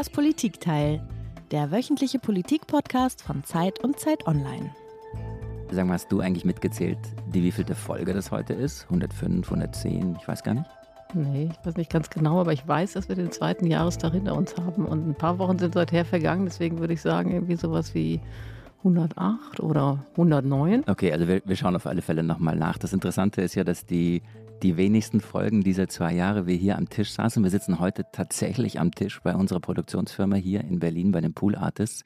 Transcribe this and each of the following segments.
Das Politikteil, der wöchentliche Politik-Podcast von Zeit und Zeit Online. Sag mal, hast du eigentlich mitgezählt, die wievielte Folge das heute ist? 105, 110, ich weiß gar nicht. Nee, ich weiß nicht ganz genau, aber ich weiß, dass wir den zweiten Jahrestag hinter uns haben. Und ein paar Wochen sind seither vergangen, deswegen würde ich sagen, irgendwie sowas wie 108 oder 109. Okay, also wir, wir schauen auf alle Fälle nochmal nach. Das Interessante ist ja, dass die, die wenigsten Folgen dieser zwei Jahre wir hier am Tisch saßen. Wir sitzen heute tatsächlich am Tisch bei unserer Produktionsfirma hier in Berlin bei den Pool Artists.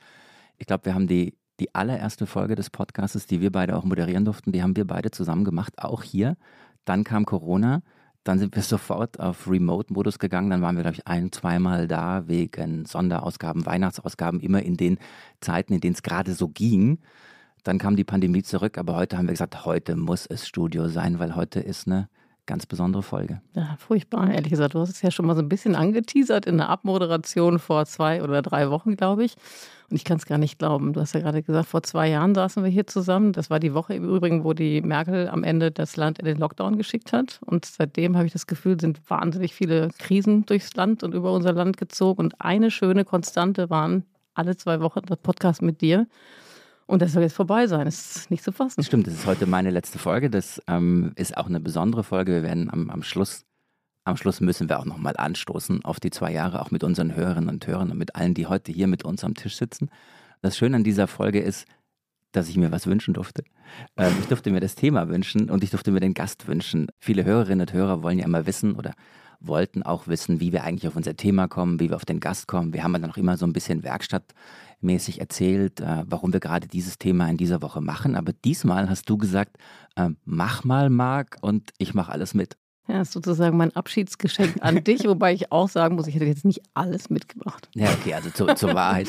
Ich glaube, wir haben die, die allererste Folge des Podcasts, die wir beide auch moderieren durften, die haben wir beide zusammen gemacht, auch hier. Dann kam Corona. Dann sind wir sofort auf Remote-Modus gegangen. Dann waren wir, glaube ich, ein, zweimal da wegen Sonderausgaben, Weihnachtsausgaben, immer in den Zeiten, in denen es gerade so ging. Dann kam die Pandemie zurück, aber heute haben wir gesagt, heute muss es Studio sein, weil heute ist eine ganz besondere Folge. Ja, furchtbar, ehrlich gesagt. Du hast es ja schon mal so ein bisschen angeteasert in der Abmoderation vor zwei oder drei Wochen, glaube ich. Und ich kann es gar nicht glauben. Du hast ja gerade gesagt, vor zwei Jahren saßen wir hier zusammen. Das war die Woche im Übrigen, wo die Merkel am Ende das Land in den Lockdown geschickt hat. Und seitdem habe ich das Gefühl, sind wahnsinnig viele Krisen durchs Land und über unser Land gezogen. Und eine schöne Konstante waren alle zwei Wochen das Podcast mit dir. Und das soll jetzt vorbei sein. Das ist nicht zu fassen. Stimmt, das ist heute meine letzte Folge. Das ähm, ist auch eine besondere Folge. Wir werden am, am Schluss am Schluss müssen wir auch nochmal anstoßen auf die zwei Jahre, auch mit unseren Hörerinnen und Hörern und mit allen, die heute hier mit uns am Tisch sitzen. Das Schöne an dieser Folge ist, dass ich mir was wünschen durfte. Ähm, ich durfte mir das Thema wünschen und ich durfte mir den Gast wünschen. Viele Hörerinnen und Hörer wollen ja immer wissen oder wollten auch wissen, wie wir eigentlich auf unser Thema kommen, wie wir auf den Gast kommen. Wir haben dann auch immer so ein bisschen werkstattmäßig erzählt, äh, warum wir gerade dieses Thema in dieser Woche machen. Aber diesmal hast du gesagt, äh, mach mal, Marc, und ich mache alles mit. Ja, ist sozusagen mein Abschiedsgeschenk an dich, wobei ich auch sagen muss, ich hätte jetzt nicht alles mitgebracht. Ja, okay, also zu, zur Wahrheit,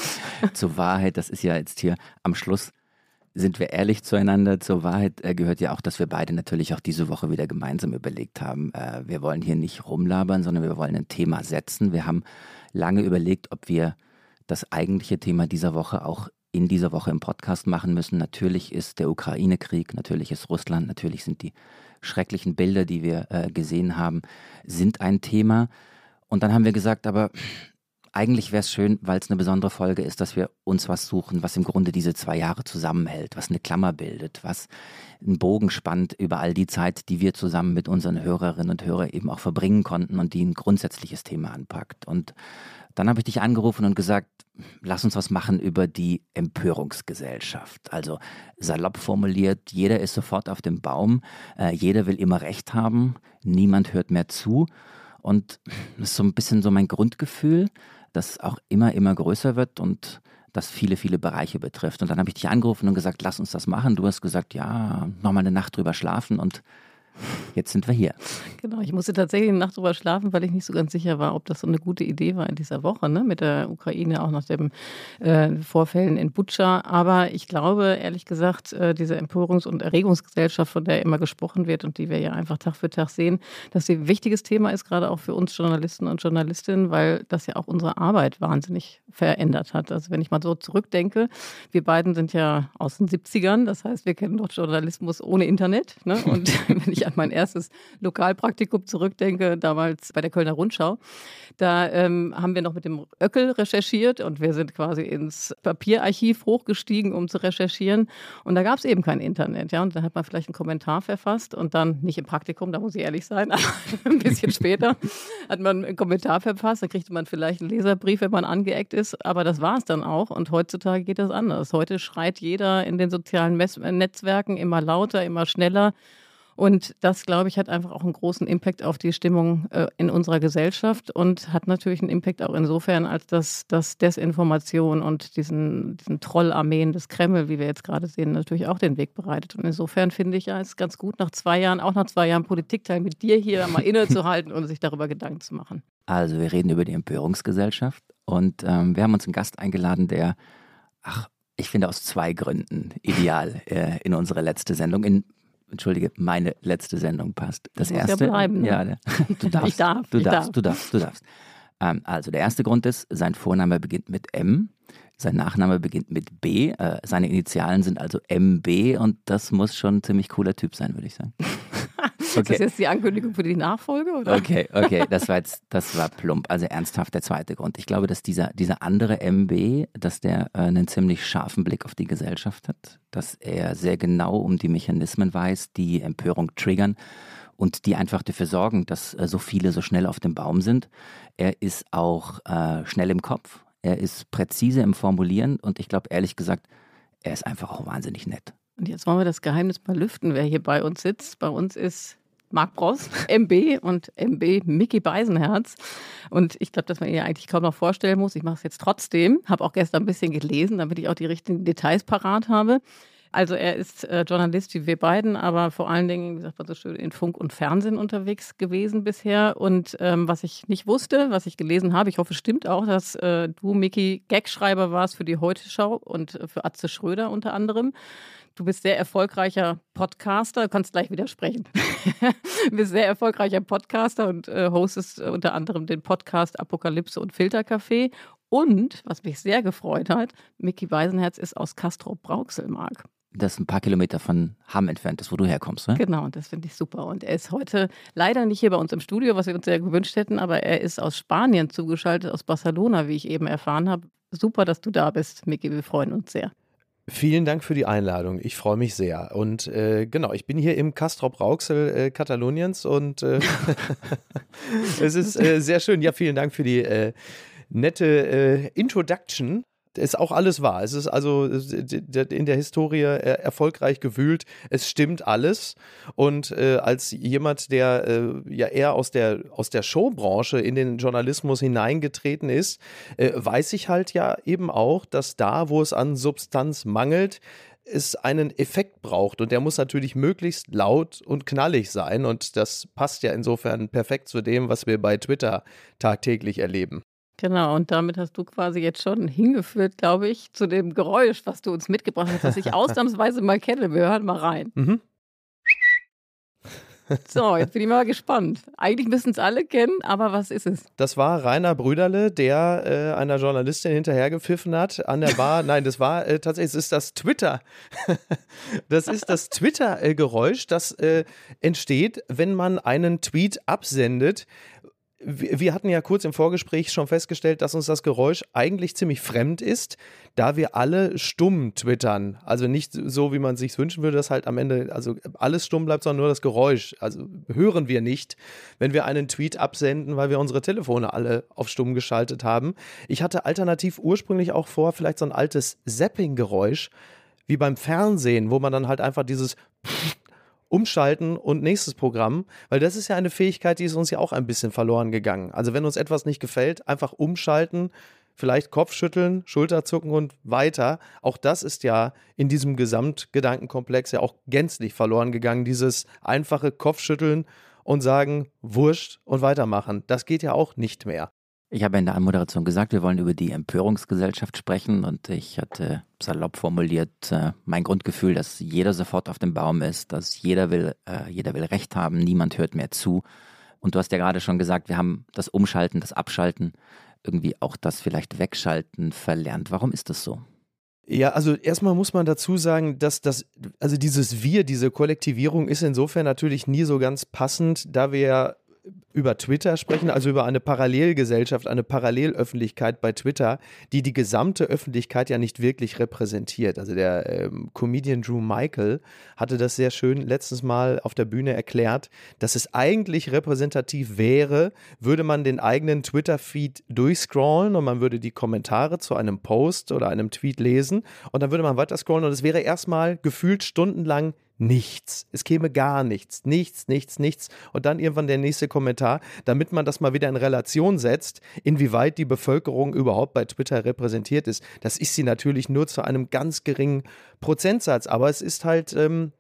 zur Wahrheit, das ist ja jetzt hier am Schluss, sind wir ehrlich zueinander. Zur Wahrheit äh, gehört ja auch, dass wir beide natürlich auch diese Woche wieder gemeinsam überlegt haben, wir wollen hier nicht rumlabern, sondern wir wollen ein Thema setzen. Wir haben lange überlegt, ob wir das eigentliche Thema dieser Woche auch in dieser Woche im Podcast machen müssen. Natürlich ist der Ukraine-Krieg, natürlich ist Russland, natürlich sind die schrecklichen Bilder, die wir äh, gesehen haben, sind ein Thema. Und dann haben wir gesagt, aber eigentlich wäre es schön, weil es eine besondere Folge ist, dass wir uns was suchen, was im Grunde diese zwei Jahre zusammenhält, was eine Klammer bildet, was einen Bogen spannt über all die Zeit, die wir zusammen mit unseren Hörerinnen und Hörern eben auch verbringen konnten und die ein grundsätzliches Thema anpackt. Und dann habe ich dich angerufen und gesagt, lass uns was machen über die Empörungsgesellschaft. Also salopp formuliert, jeder ist sofort auf dem Baum, äh, jeder will immer Recht haben, niemand hört mehr zu. Und das ist so ein bisschen so mein Grundgefühl, das auch immer, immer größer wird und das viele, viele Bereiche betrifft. Und dann habe ich dich angerufen und gesagt, lass uns das machen. Du hast gesagt, ja, nochmal eine Nacht drüber schlafen und Jetzt sind wir hier. Genau, ich musste tatsächlich eine Nacht drüber schlafen, weil ich nicht so ganz sicher war, ob das so eine gute Idee war in dieser Woche, ne? mit der Ukraine, auch nach den äh, Vorfällen in Butscha. Aber ich glaube, ehrlich gesagt, äh, diese Empörungs- und Erregungsgesellschaft, von der immer gesprochen wird und die wir ja einfach Tag für Tag sehen, dass sie ein wichtiges Thema ist, gerade auch für uns Journalisten und Journalistinnen, weil das ja auch unsere Arbeit wahnsinnig verändert hat. Also wenn ich mal so zurückdenke, wir beiden sind ja aus den 70ern, das heißt, wir kennen doch Journalismus ohne Internet. Ne? Und wenn ich an mein erstes Lokalpraktikum zurückdenke, damals bei der Kölner Rundschau, da ähm, haben wir noch mit dem Öckel recherchiert und wir sind quasi ins Papierarchiv hochgestiegen, um zu recherchieren. Und da gab es eben kein Internet. Ja? Und da hat man vielleicht einen Kommentar verfasst und dann nicht im Praktikum, da muss ich ehrlich sein, aber ein bisschen später hat man einen Kommentar verfasst. Da kriegte man vielleicht einen Leserbrief, wenn man angeeckt ist. Aber das war es dann auch. Und heutzutage geht das anders. Heute schreit jeder in den sozialen Netzwerken immer lauter, immer schneller. Und das, glaube ich, hat einfach auch einen großen Impact auf die Stimmung äh, in unserer Gesellschaft und hat natürlich einen Impact auch insofern, als dass, dass Desinformation und diesen, diesen Trollarmeen des Kreml, wie wir jetzt gerade sehen, natürlich auch den Weg bereitet. Und insofern finde ich ja, es ist ganz gut, nach zwei Jahren, auch nach zwei Jahren Politikteil mit dir hier mal innezuhalten und sich darüber Gedanken zu machen. Also wir reden über die Empörungsgesellschaft und ähm, wir haben uns einen Gast eingeladen, der, ach, ich finde aus zwei Gründen ideal äh, in unsere letzte Sendung. In entschuldige, meine letzte Sendung passt. Das Muss erste. Ja bleiben, ne? ja, du darfst. ich darf. Du ich darfst, darf. du darfst, du darfst. Ähm, also der erste Grund ist, sein Vorname beginnt mit M, sein Nachname beginnt mit B, äh, seine Initialen sind also MB und das muss schon ein ziemlich cooler Typ sein, würde ich sagen. Okay. Ist das jetzt die Ankündigung für die Nachfolge? Oder? Okay, okay, das war jetzt, das war plump. Also ernsthaft der zweite Grund. Ich glaube, dass dieser, dieser andere MB, dass der äh, einen ziemlich scharfen Blick auf die Gesellschaft hat, dass er sehr genau um die Mechanismen weiß, die Empörung triggern und die einfach dafür sorgen, dass äh, so viele so schnell auf dem Baum sind. Er ist auch äh, schnell im Kopf, er ist präzise im Formulieren und ich glaube ehrlich gesagt, er ist einfach auch wahnsinnig nett. Und jetzt wollen wir das Geheimnis mal lüften, wer hier bei uns sitzt. Bei uns ist Marc Bross, MB und MB Mickey Beisenherz. Und ich glaube, dass man ihn eigentlich kaum noch vorstellen muss. Ich mache es jetzt trotzdem. Habe auch gestern ein bisschen gelesen, damit ich auch die richtigen Details parat habe. Also er ist äh, Journalist wie wir beiden, aber vor allen Dingen, wie sagt man so schön, in Funk und Fernsehen unterwegs gewesen bisher. Und ähm, was ich nicht wusste, was ich gelesen habe, ich hoffe, stimmt auch, dass äh, du, Miki, Gagschreiber warst für die Heute-Schau und äh, für Atze Schröder unter anderem. Du bist sehr erfolgreicher Podcaster, du kannst gleich widersprechen. du bist sehr erfolgreicher Podcaster und äh, hostest äh, unter anderem den Podcast Apokalypse und Filtercafé. Und, was mich sehr gefreut hat, Mickey Weisenherz ist aus Castrop-Brauxel-Mark das ein paar Kilometer von Hamm entfernt ist, wo du herkommst. Ne? Genau, das finde ich super. Und er ist heute leider nicht hier bei uns im Studio, was wir uns sehr gewünscht hätten, aber er ist aus Spanien zugeschaltet, aus Barcelona, wie ich eben erfahren habe. Super, dass du da bist, Miki. Wir freuen uns sehr. Vielen Dank für die Einladung. Ich freue mich sehr. Und äh, genau, ich bin hier im Castrop Rauxel äh, Kataloniens und äh, es ist äh, sehr schön. Ja, vielen Dank für die äh, nette äh, Introduction ist auch alles wahr. Es ist also in der Historie erfolgreich gewühlt. Es stimmt alles. Und äh, als jemand, der äh, ja eher aus der, aus der Showbranche in den Journalismus hineingetreten ist, äh, weiß ich halt ja eben auch, dass da, wo es an Substanz mangelt, es einen Effekt braucht und der muss natürlich möglichst laut und knallig sein und das passt ja insofern perfekt zu dem, was wir bei Twitter tagtäglich erleben. Genau, und damit hast du quasi jetzt schon hingeführt, glaube ich, zu dem Geräusch, was du uns mitgebracht hast, das ich ausnahmsweise mal kenne. Wir hören mal rein. Mhm. So, jetzt bin ich mal gespannt. Eigentlich müssen es alle kennen, aber was ist es? Das war Rainer Brüderle, der äh, einer Journalistin hinterhergepfiffen hat an der Bar. Nein, das war äh, tatsächlich, es ist das Twitter. das ist das Twitter-Geräusch, das äh, entsteht, wenn man einen Tweet absendet, wir hatten ja kurz im Vorgespräch schon festgestellt, dass uns das Geräusch eigentlich ziemlich fremd ist, da wir alle stumm twittern. Also nicht so, wie man sich wünschen würde, dass halt am Ende also alles stumm bleibt, sondern nur das Geräusch. Also hören wir nicht, wenn wir einen Tweet absenden, weil wir unsere Telefone alle auf stumm geschaltet haben. Ich hatte alternativ ursprünglich auch vor, vielleicht so ein altes Zapping-Geräusch wie beim Fernsehen, wo man dann halt einfach dieses umschalten und nächstes Programm, weil das ist ja eine Fähigkeit, die ist uns ja auch ein bisschen verloren gegangen. Also wenn uns etwas nicht gefällt, einfach umschalten, vielleicht Kopfschütteln, Schulterzucken und weiter. Auch das ist ja in diesem Gesamtgedankenkomplex ja auch gänzlich verloren gegangen, dieses einfache Kopfschütteln und sagen, wurscht und weitermachen. Das geht ja auch nicht mehr. Ich habe in der Anmoderation gesagt, wir wollen über die Empörungsgesellschaft sprechen und ich hatte salopp formuliert äh, mein Grundgefühl, dass jeder sofort auf dem Baum ist, dass jeder will, äh, jeder will Recht haben, niemand hört mehr zu. Und du hast ja gerade schon gesagt, wir haben das Umschalten, das Abschalten, irgendwie auch das vielleicht Wegschalten verlernt. Warum ist das so? Ja, also erstmal muss man dazu sagen, dass das, also dieses Wir, diese Kollektivierung ist insofern natürlich nie so ganz passend, da wir ja über Twitter sprechen, also über eine Parallelgesellschaft, eine Parallelöffentlichkeit bei Twitter, die die gesamte Öffentlichkeit ja nicht wirklich repräsentiert. Also der ähm, Comedian Drew Michael hatte das sehr schön letztens mal auf der Bühne erklärt, dass es eigentlich repräsentativ wäre, würde man den eigenen Twitter-Feed durchscrollen und man würde die Kommentare zu einem Post oder einem Tweet lesen und dann würde man weiter scrollen und es wäre erstmal gefühlt stundenlang nichts. Es käme gar nichts. Nichts, nichts, nichts. Und dann irgendwann der nächste Kommentar, damit man das mal wieder in Relation setzt, inwieweit die Bevölkerung überhaupt bei Twitter repräsentiert ist. Das ist sie natürlich nur zu einem ganz geringen Prozentsatz. Aber es ist halt ähm,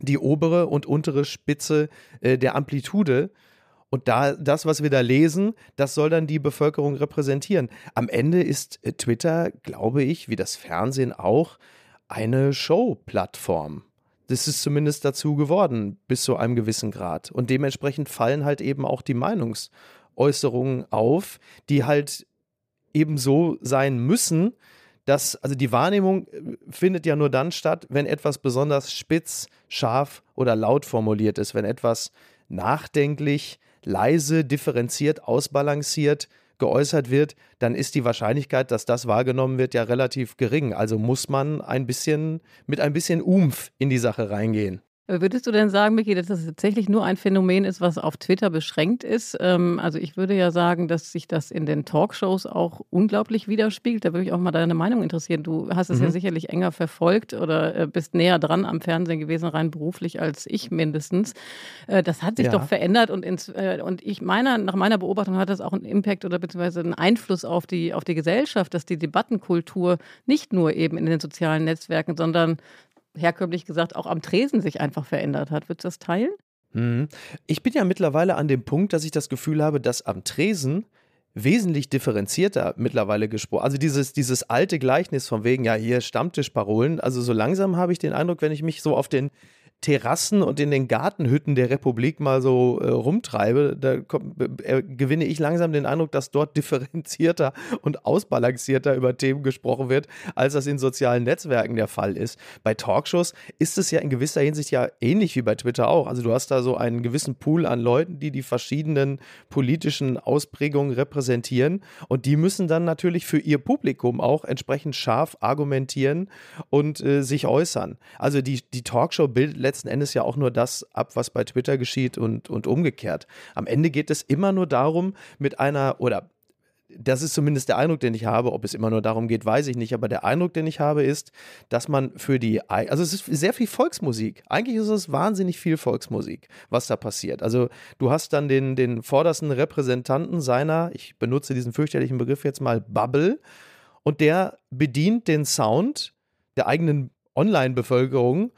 die obere und untere Spitze äh, der Amplitude. Und da, das, was wir da lesen, das soll dann die Bevölkerung repräsentieren. Am Ende ist äh, Twitter, glaube ich, wie das Fernsehen auch, eine Show-Plattform das ist zumindest dazu geworden, bis zu einem gewissen Grad. Und dementsprechend fallen halt eben auch die Meinungsäußerungen auf, die halt eben so sein müssen, dass, also die Wahrnehmung äh, findet ja nur dann statt, wenn etwas besonders spitz, scharf oder laut formuliert ist, wenn etwas nachdenklich, leise, differenziert, ausbalanciert geäußert wird, dann ist die Wahrscheinlichkeit, dass das wahrgenommen wird, ja relativ gering. Also muss man ein bisschen mit ein bisschen Umf in die Sache reingehen. Würdest du denn sagen, Miki, dass das tatsächlich nur ein Phänomen ist, was auf Twitter beschränkt ist? Ähm, also ich würde ja sagen, dass sich das in den Talkshows auch unglaublich widerspiegelt. Da würde mich auch mal deine Meinung interessieren. Du hast es mhm. ja sicherlich enger verfolgt oder äh, bist näher dran am Fernsehen gewesen, rein beruflich als ich mindestens. Äh, das hat sich ja. doch verändert und, ins, äh, und ich meine, nach meiner Beobachtung hat das auch einen Impact oder beziehungsweise einen Einfluss auf die, auf die Gesellschaft, dass die Debattenkultur nicht nur eben in den sozialen Netzwerken, sondern herkömmlich gesagt auch am Tresen sich einfach verändert hat. Würdest du das teilen? Mhm. Ich bin ja mittlerweile an dem Punkt, dass ich das Gefühl habe, dass am Tresen wesentlich differenzierter mittlerweile gesprochen. Also dieses, dieses alte Gleichnis von wegen, ja, hier Stammtischparolen. Also so langsam habe ich den Eindruck, wenn ich mich so auf den Terrassen und in den Gartenhütten der Republik mal so äh, rumtreibe, da komm, äh, gewinne ich langsam den Eindruck, dass dort differenzierter und ausbalancierter über Themen gesprochen wird, als das in sozialen Netzwerken der Fall ist. Bei Talkshows ist es ja in gewisser Hinsicht ja ähnlich wie bei Twitter auch. Also du hast da so einen gewissen Pool an Leuten, die die verschiedenen politischen Ausprägungen repräsentieren und die müssen dann natürlich für ihr Publikum auch entsprechend scharf argumentieren und äh, sich äußern. Also die, die Talkshow bildet letzten Endes ja auch nur das ab, was bei Twitter geschieht und, und umgekehrt. Am Ende geht es immer nur darum, mit einer oder das ist zumindest der Eindruck, den ich habe. Ob es immer nur darum geht, weiß ich nicht. Aber der Eindruck, den ich habe, ist, dass man für die, also es ist sehr viel Volksmusik. Eigentlich ist es wahnsinnig viel Volksmusik, was da passiert. Also du hast dann den, den vordersten Repräsentanten seiner, ich benutze diesen fürchterlichen Begriff jetzt mal, Bubble. Und der bedient den Sound der eigenen Online-Bevölkerung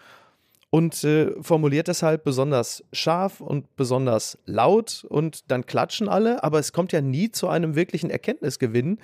und äh, formuliert deshalb besonders scharf und besonders laut und dann klatschen alle, aber es kommt ja nie zu einem wirklichen Erkenntnisgewinn,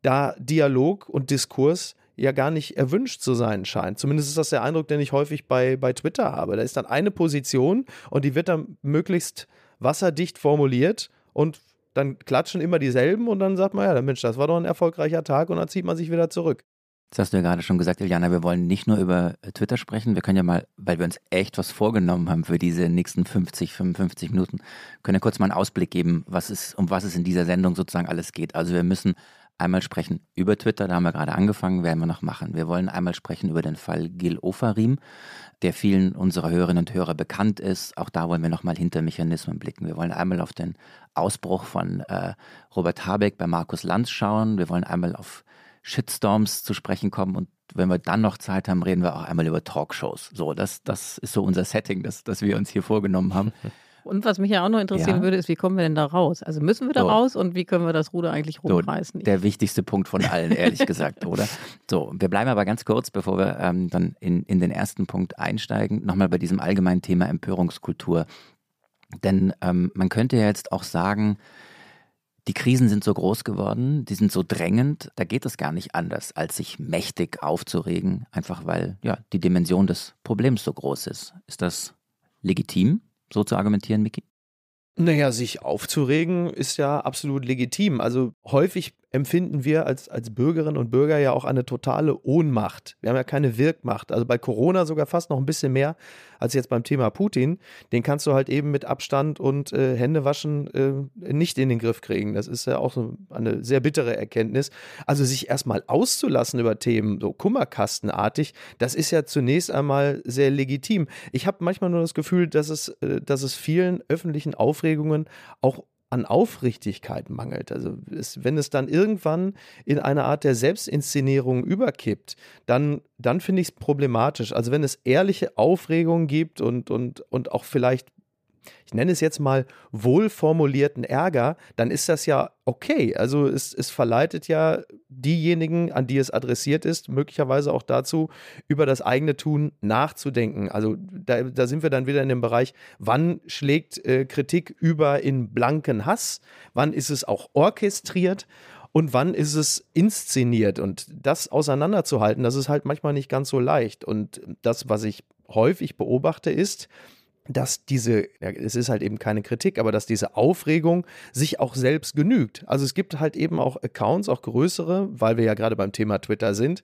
da Dialog und Diskurs ja gar nicht erwünscht zu sein scheint. Zumindest ist das der Eindruck, den ich häufig bei, bei Twitter habe. Da ist dann eine Position und die wird dann möglichst wasserdicht formuliert und dann klatschen immer dieselben und dann sagt man, ja, Mensch, das war doch ein erfolgreicher Tag und dann zieht man sich wieder zurück. Das hast du ja gerade schon gesagt, Iliana, wir wollen nicht nur über äh, Twitter sprechen, wir können ja mal, weil wir uns echt was vorgenommen haben für diese nächsten 50, 55 Minuten, können ja kurz mal einen Ausblick geben, was ist, um was es in dieser Sendung sozusagen alles geht. Also wir müssen einmal sprechen über Twitter, da haben wir gerade angefangen, werden wir noch machen. Wir wollen einmal sprechen über den Fall Gil Ofarim, der vielen unserer Hörerinnen und Hörer bekannt ist. Auch da wollen wir nochmal hinter Mechanismen blicken. Wir wollen einmal auf den Ausbruch von äh, Robert Habeck bei Markus Lanz schauen. Wir wollen einmal auf Shitstorms zu sprechen kommen und wenn wir dann noch Zeit haben, reden wir auch einmal über Talkshows. So, das, das ist so unser Setting, das, das wir uns hier vorgenommen haben. Und was mich ja auch noch interessieren ja. würde, ist, wie kommen wir denn da raus? Also müssen wir da so. raus und wie können wir das Ruder eigentlich rumreißen? So, der wichtigste Punkt von allen, ehrlich gesagt, oder? So, wir bleiben aber ganz kurz, bevor wir ähm, dann in, in den ersten Punkt einsteigen, nochmal bei diesem allgemeinen Thema Empörungskultur. Denn ähm, man könnte ja jetzt auch sagen, die Krisen sind so groß geworden, die sind so drängend, da geht es gar nicht anders, als sich mächtig aufzuregen, einfach weil ja, die Dimension des Problems so groß ist. Ist das legitim, so zu argumentieren, Miki? Naja, sich aufzuregen ist ja absolut legitim. Also häufig empfinden wir als, als Bürgerinnen und Bürger ja auch eine totale Ohnmacht. Wir haben ja keine Wirkmacht. Also bei Corona sogar fast noch ein bisschen mehr als jetzt beim Thema Putin. Den kannst du halt eben mit Abstand und äh, Händewaschen äh, nicht in den Griff kriegen. Das ist ja auch so eine sehr bittere Erkenntnis. Also sich erstmal auszulassen über Themen, so Kummerkastenartig, das ist ja zunächst einmal sehr legitim. Ich habe manchmal nur das Gefühl, dass es, äh, dass es vielen öffentlichen Aufregungen auch an Aufrichtigkeit mangelt. Also es, wenn es dann irgendwann in eine Art der Selbstinszenierung überkippt, dann, dann finde ich es problematisch. Also wenn es ehrliche Aufregung gibt und, und, und auch vielleicht ich nenne es jetzt mal wohlformulierten Ärger, dann ist das ja okay. Also es, es verleitet ja diejenigen, an die es adressiert ist, möglicherweise auch dazu, über das eigene Tun nachzudenken. Also da, da sind wir dann wieder in dem Bereich, wann schlägt äh, Kritik über in blanken Hass, wann ist es auch orchestriert und wann ist es inszeniert. Und das auseinanderzuhalten, das ist halt manchmal nicht ganz so leicht. Und das, was ich häufig beobachte, ist, dass diese, ja, es ist halt eben keine Kritik, aber dass diese Aufregung sich auch selbst genügt. Also es gibt halt eben auch Accounts, auch größere, weil wir ja gerade beim Thema Twitter sind,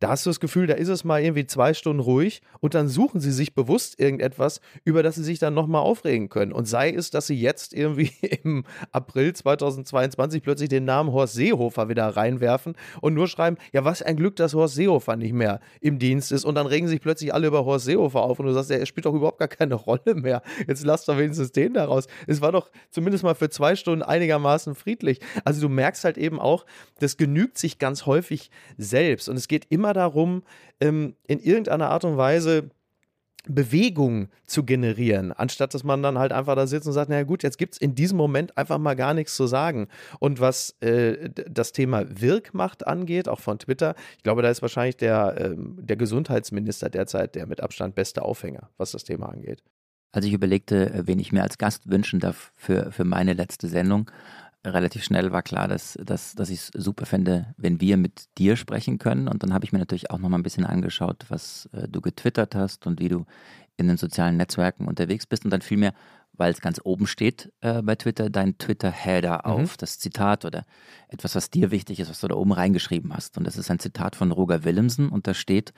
da hast du das Gefühl, da ist es mal irgendwie zwei Stunden ruhig und dann suchen sie sich bewusst irgendetwas, über das sie sich dann nochmal aufregen können. Und sei es, dass sie jetzt irgendwie im April 2022 plötzlich den Namen Horst Seehofer wieder reinwerfen und nur schreiben, ja, was ein Glück, dass Horst Seehofer nicht mehr im Dienst ist. Und dann regen sich plötzlich alle über Horst Seehofer auf und du sagst, er spielt doch überhaupt gar keine Rolle mehr. Jetzt lass doch wenigstens den daraus. Es war doch zumindest mal für zwei Stunden einigermaßen friedlich. Also du merkst halt eben auch, das genügt sich ganz häufig selbst und es geht immer darum, ähm, in irgendeiner Art und Weise Bewegung zu generieren, anstatt dass man dann halt einfach da sitzt und sagt, naja gut, jetzt gibt es in diesem Moment einfach mal gar nichts zu sagen. Und was äh, das Thema Wirkmacht angeht, auch von Twitter, ich glaube, da ist wahrscheinlich der, äh, der Gesundheitsminister derzeit der mit Abstand beste Aufhänger, was das Thema angeht. Also ich überlegte, äh, wen ich mir als Gast wünschen darf für, für meine letzte Sendung relativ schnell war klar, dass, dass, dass ich es super fände, wenn wir mit dir sprechen können. Und dann habe ich mir natürlich auch noch mal ein bisschen angeschaut, was äh, du getwittert hast und wie du in den sozialen Netzwerken unterwegs bist. Und dann fiel mir, weil es ganz oben steht äh, bei Twitter, dein Twitter-Header mhm. auf, das Zitat oder etwas, was dir wichtig ist, was du da oben reingeschrieben hast. Und das ist ein Zitat von Roger Willemsen und da steht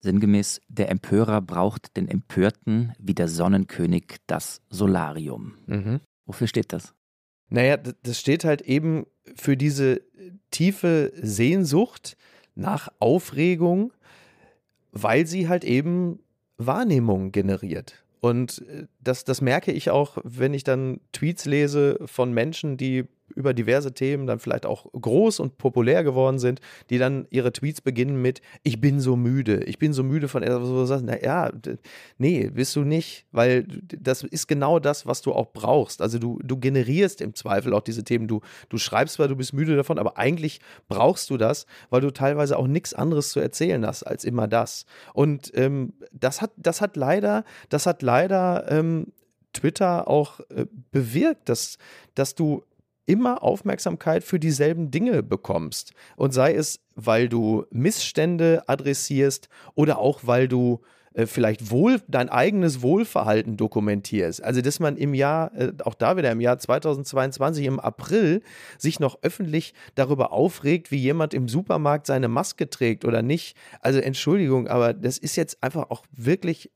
sinngemäß, der Empörer braucht den Empörten wie der Sonnenkönig das Solarium. Mhm. Wofür steht das? Naja, das steht halt eben für diese tiefe Sehnsucht nach Aufregung, weil sie halt eben Wahrnehmung generiert. Und äh, das, das merke ich auch, wenn ich dann Tweets lese von Menschen, die über diverse Themen dann vielleicht auch groß und populär geworden sind, die dann ihre Tweets beginnen mit Ich bin so müde, ich bin so müde von etwas, wo du sagst, naja, nee, bist du nicht, weil das ist genau das, was du auch brauchst. Also du, du generierst im Zweifel auch diese Themen. Du, du schreibst zwar, du bist müde davon, aber eigentlich brauchst du das, weil du teilweise auch nichts anderes zu erzählen hast als immer das. Und ähm, das hat, das hat leider, das hat leider ähm, Twitter auch äh, bewirkt, dass, dass du immer Aufmerksamkeit für dieselben Dinge bekommst. Und sei es, weil du Missstände adressierst oder auch weil du äh, vielleicht wohl dein eigenes Wohlverhalten dokumentierst. Also, dass man im Jahr, äh, auch da wieder im Jahr 2022 im April sich noch öffentlich darüber aufregt, wie jemand im Supermarkt seine Maske trägt oder nicht. Also, Entschuldigung, aber das ist jetzt einfach auch wirklich,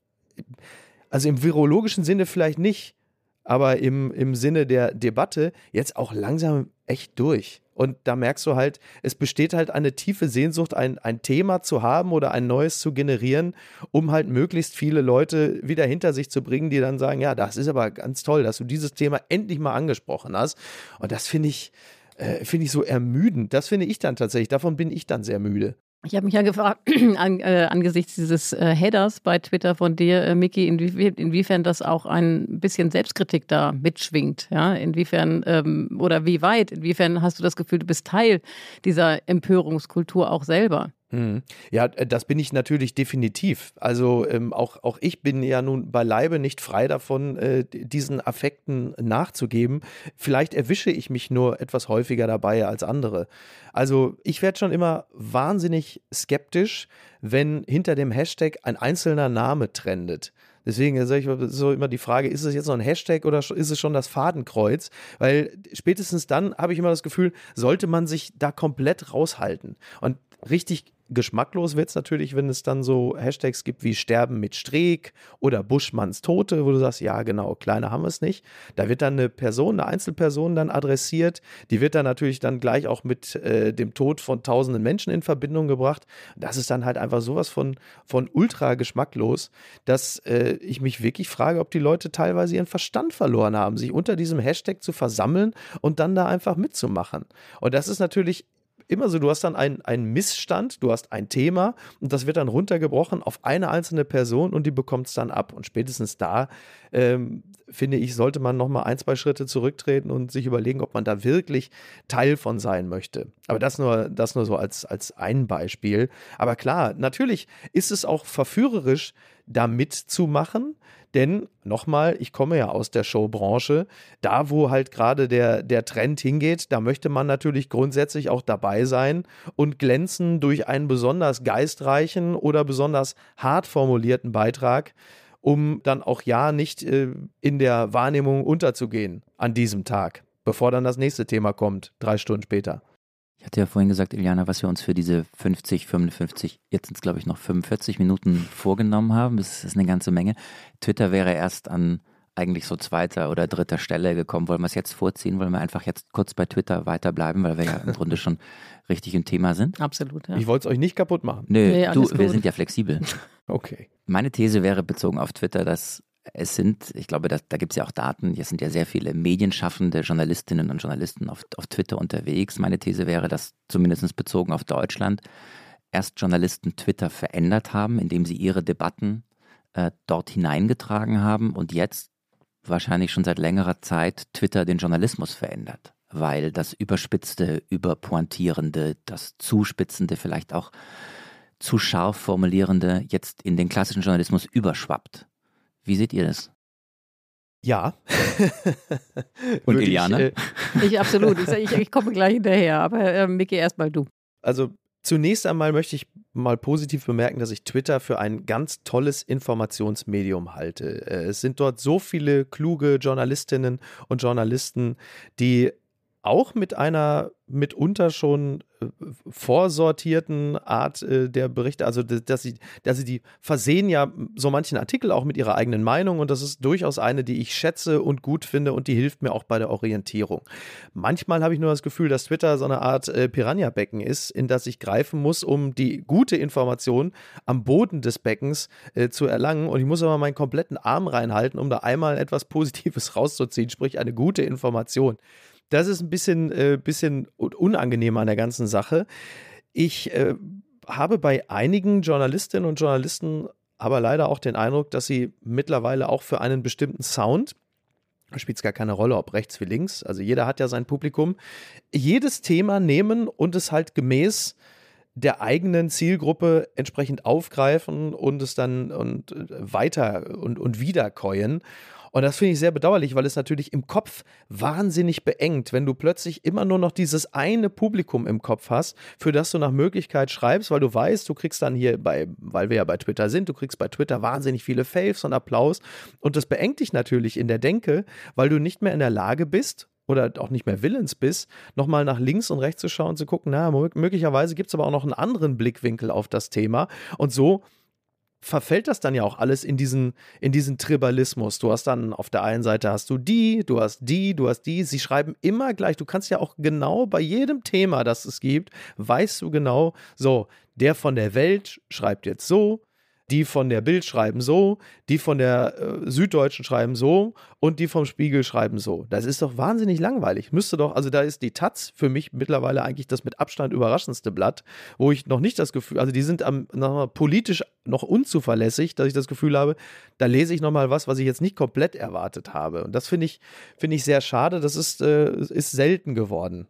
also im virologischen Sinne vielleicht nicht, aber im, im Sinne der Debatte jetzt auch langsam echt durch. Und da merkst du halt, es besteht halt eine tiefe Sehnsucht, ein, ein Thema zu haben oder ein neues zu generieren, um halt möglichst viele Leute wieder hinter sich zu bringen, die dann sagen, ja, das ist aber ganz toll, dass du dieses Thema endlich mal angesprochen hast. Und das finde ich, äh, finde ich so ermüdend. Das finde ich dann tatsächlich, davon bin ich dann sehr müde. Ich habe mich ja gefragt, an, äh, angesichts dieses äh, Headers bei Twitter von dir, äh, Miki, inwie inwiefern das auch ein bisschen Selbstkritik da mitschwingt. Ja? Inwiefern ähm, oder wie weit, inwiefern hast du das Gefühl, du bist Teil dieser Empörungskultur auch selber? Mhm. Ja, äh, das bin ich natürlich definitiv. Also ähm, auch, auch ich bin ja nun beileibe nicht frei davon, äh, diesen Affekten nachzugeben. Vielleicht erwische ich mich nur etwas häufiger dabei als andere. Also ich werde schon immer wahnsinnig skeptisch, wenn hinter dem Hashtag ein einzelner Name trendet. Deswegen ich so immer die Frage, ist es jetzt noch ein Hashtag oder ist es schon das Fadenkreuz? Weil spätestens dann habe ich immer das Gefühl, sollte man sich da komplett raushalten. Und richtig Geschmacklos wird es natürlich, wenn es dann so Hashtags gibt wie Sterben mit Streeck oder Buschmanns Tote, wo du sagst, ja genau, kleiner haben wir es nicht. Da wird dann eine Person, eine Einzelperson dann adressiert. Die wird dann natürlich dann gleich auch mit äh, dem Tod von tausenden Menschen in Verbindung gebracht. Das ist dann halt einfach sowas von, von ultra geschmacklos, dass äh, ich mich wirklich frage, ob die Leute teilweise ihren Verstand verloren haben, sich unter diesem Hashtag zu versammeln und dann da einfach mitzumachen. Und das ist natürlich immer so, du hast dann einen Missstand, du hast ein Thema und das wird dann runtergebrochen auf eine einzelne Person und die bekommt es dann ab. Und spätestens da, ähm, finde ich, sollte man nochmal ein, zwei Schritte zurücktreten und sich überlegen, ob man da wirklich Teil von sein möchte. Aber das nur, das nur so als, als ein Beispiel. Aber klar, natürlich ist es auch verführerisch, da mitzumachen. Denn nochmal, ich komme ja aus der Showbranche. Da, wo halt gerade der, der Trend hingeht, da möchte man natürlich grundsätzlich auch dabei sein und glänzen durch einen besonders geistreichen oder besonders hart formulierten Beitrag. Um dann auch ja nicht äh, in der Wahrnehmung unterzugehen an diesem Tag, bevor dann das nächste Thema kommt, drei Stunden später. Ich hatte ja vorhin gesagt, Iliana, was wir uns für diese 50, 55, jetzt sind es glaube ich noch 45 Minuten vorgenommen haben. Das ist eine ganze Menge. Twitter wäre erst an eigentlich so zweiter oder dritter Stelle gekommen. Wollen wir es jetzt vorziehen? Wollen wir einfach jetzt kurz bei Twitter weiterbleiben, weil wir ja im Grunde schon richtig im Thema sind? Absolut, ja. Ich wollte es euch nicht kaputt machen. Nö, nee, du, wir sind ja flexibel. okay. Meine These wäre bezogen auf Twitter, dass es sind, ich glaube, da, da gibt es ja auch Daten, es sind ja sehr viele medienschaffende Journalistinnen und Journalisten auf, auf Twitter unterwegs. Meine These wäre, dass zumindest bezogen auf Deutschland erst Journalisten Twitter verändert haben, indem sie ihre Debatten äh, dort hineingetragen haben und jetzt wahrscheinlich schon seit längerer Zeit Twitter den Journalismus verändert, weil das Überspitzte, Überpointierende, das Zuspitzende, vielleicht auch zu scharf formulierende jetzt in den klassischen Journalismus überschwappt. Wie seht ihr das? Ja. Und Iliane? Ich, äh, ich absolut. Ich, ich, komme gleich hinterher, aber äh, Micky, erstmal du. Also Zunächst einmal möchte ich mal positiv bemerken, dass ich Twitter für ein ganz tolles Informationsmedium halte. Äh, es sind dort so viele kluge Journalistinnen und Journalisten, die auch mit einer mitunter schon äh, vorsortierten Art äh, der Berichte, also dass sie, dass sie die versehen ja so manchen Artikel auch mit ihrer eigenen Meinung und das ist durchaus eine, die ich schätze und gut finde und die hilft mir auch bei der Orientierung. Manchmal habe ich nur das Gefühl, dass Twitter so eine Art äh, Piranha-Becken ist, in das ich greifen muss, um die gute Information am Boden des Beckens zu erlangen und ich muss aber meinen kompletten Arm reinhalten, um da einmal etwas Positives rauszuziehen, sprich eine gute Information. Das ist ein bisschen, äh, bisschen unangenehm an der ganzen Sache. Ich äh, habe bei einigen Journalistinnen und Journalisten aber leider auch den Eindruck, dass sie mittlerweile auch für einen bestimmten Sound spielt es gar keine Rolle, ob rechts wie links. Also jeder hat ja sein Publikum. Jedes Thema nehmen und es halt gemäß der eigenen Zielgruppe entsprechend aufgreifen und es dann und äh, weiter und, und wiederkäuen. Und das finde ich sehr bedauerlich, weil es natürlich im Kopf wahnsinnig beengt, wenn du plötzlich immer nur noch dieses eine Publikum im Kopf hast, für das du nach Möglichkeit schreibst, weil du weißt, du kriegst dann hier bei, weil wir ja bei Twitter sind, du kriegst bei Twitter wahnsinnig viele Faves und Applaus. Und das beengt dich natürlich in der Denke, weil du nicht mehr in der Lage bist, oder auch nicht mehr willens bist, nochmal nach links und rechts zu schauen zu gucken, na, möglicherweise gibt es aber auch noch einen anderen Blickwinkel auf das Thema. Und so verfällt das dann ja auch alles in diesen, in diesen Tribalismus. Du hast dann auf der einen Seite hast du die, du hast die, du hast die. Sie schreiben immer gleich. Du kannst ja auch genau bei jedem Thema, das es gibt, weißt du genau, so, der von der Welt schreibt jetzt so, die von der Bild schreiben so, die von der äh, Süddeutschen schreiben so und die vom Spiegel schreiben so. Das ist doch wahnsinnig langweilig. Müsste doch, also da ist die Taz für mich mittlerweile eigentlich das mit Abstand überraschendste Blatt, wo ich noch nicht das Gefühl, also die sind am, mal, politisch noch unzuverlässig, dass ich das Gefühl habe, da lese ich nochmal was, was ich jetzt nicht komplett erwartet habe. Und das finde ich, finde ich sehr schade. Das ist, äh, ist selten geworden.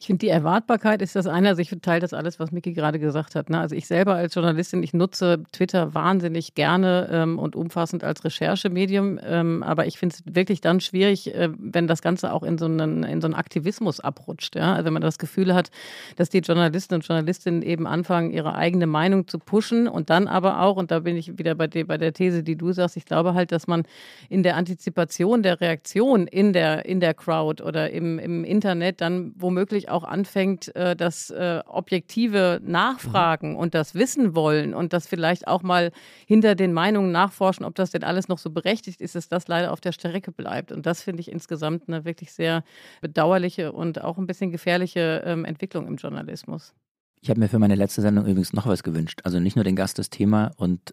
Ich finde, die Erwartbarkeit ist das eine. Also ich teile das alles, was Miki gerade gesagt hat. Ne? Also ich selber als Journalistin, ich nutze Twitter wahnsinnig gerne ähm, und umfassend als Recherchemedium. Ähm, aber ich finde es wirklich dann schwierig, äh, wenn das Ganze auch in so, einen, in so einen Aktivismus abrutscht. Ja? Also wenn man das Gefühl hat, dass die Journalisten und Journalistinnen eben anfangen, ihre eigene Meinung zu pushen und dann aber auch, und da bin ich wieder bei, der, bei der These, die du sagst, ich glaube halt, dass man in der Antizipation der Reaktion in der, in der Crowd oder im, im Internet dann womöglich auch auch anfängt, äh, das äh, objektive Nachfragen mhm. und das Wissen wollen und das vielleicht auch mal hinter den Meinungen nachforschen, ob das denn alles noch so berechtigt ist, dass das leider auf der Strecke bleibt. Und das finde ich insgesamt eine wirklich sehr bedauerliche und auch ein bisschen gefährliche ähm, Entwicklung im Journalismus. Ich habe mir für meine letzte Sendung übrigens noch was gewünscht. Also nicht nur den Gast das Thema und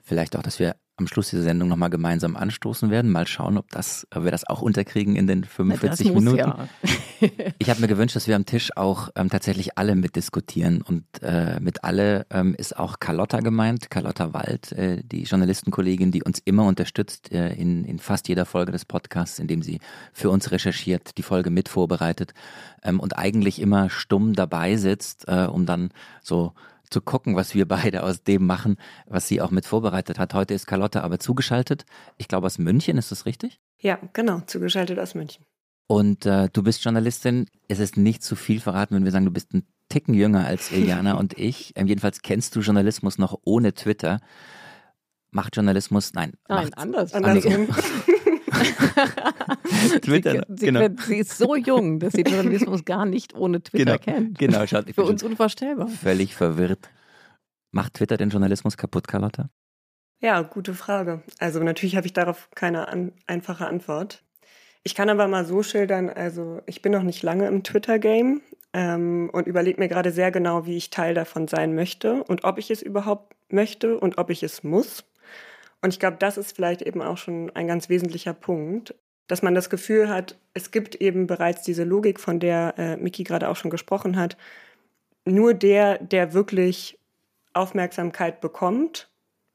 vielleicht auch, dass wir am Schluss dieser Sendung nochmal gemeinsam anstoßen werden. Mal schauen, ob, das, ob wir das auch unterkriegen in den 45 Na, Minuten. Ja. ich habe mir gewünscht, dass wir am Tisch auch ähm, tatsächlich alle mitdiskutieren. Und äh, mit alle ähm, ist auch Carlotta gemeint, Carlotta Wald, äh, die Journalistenkollegin, die uns immer unterstützt äh, in, in fast jeder Folge des Podcasts, indem sie für uns recherchiert, die Folge mit vorbereitet ähm, und eigentlich immer stumm dabei sitzt, äh, um dann so zu gucken, was wir beide aus dem machen, was sie auch mit vorbereitet hat. Heute ist Carlotta aber zugeschaltet. Ich glaube aus München, ist das richtig? Ja, genau, zugeschaltet aus München. Und äh, du bist Journalistin. Es ist nicht zu viel verraten, wenn wir sagen, du bist ein Ticken jünger als Iliana und ich. Ähm, jedenfalls kennst du Journalismus noch ohne Twitter. Macht Journalismus, nein. Nein, macht, anders. Andersrum. Twitter, sie, sie, genau. sie ist so jung, dass sie Journalismus gar nicht ohne Twitter Genau, kennt. genau, schaut, Für uns unvorstellbar. völlig verwirrt. Macht Twitter den Journalismus kaputt, Carlotta? Ja, gute Frage. Also natürlich habe ich darauf keine an einfache Antwort. Ich kann aber mal so schildern, also ich bin noch nicht lange im Twitter-Game ähm, und überlege mir gerade sehr genau, wie ich Teil davon sein möchte und ob ich es überhaupt möchte und ob ich es muss. Und ich glaube, das ist vielleicht eben auch schon ein ganz wesentlicher Punkt, dass man das Gefühl hat, es gibt eben bereits diese Logik, von der äh, Miki gerade auch schon gesprochen hat. Nur der, der wirklich Aufmerksamkeit bekommt,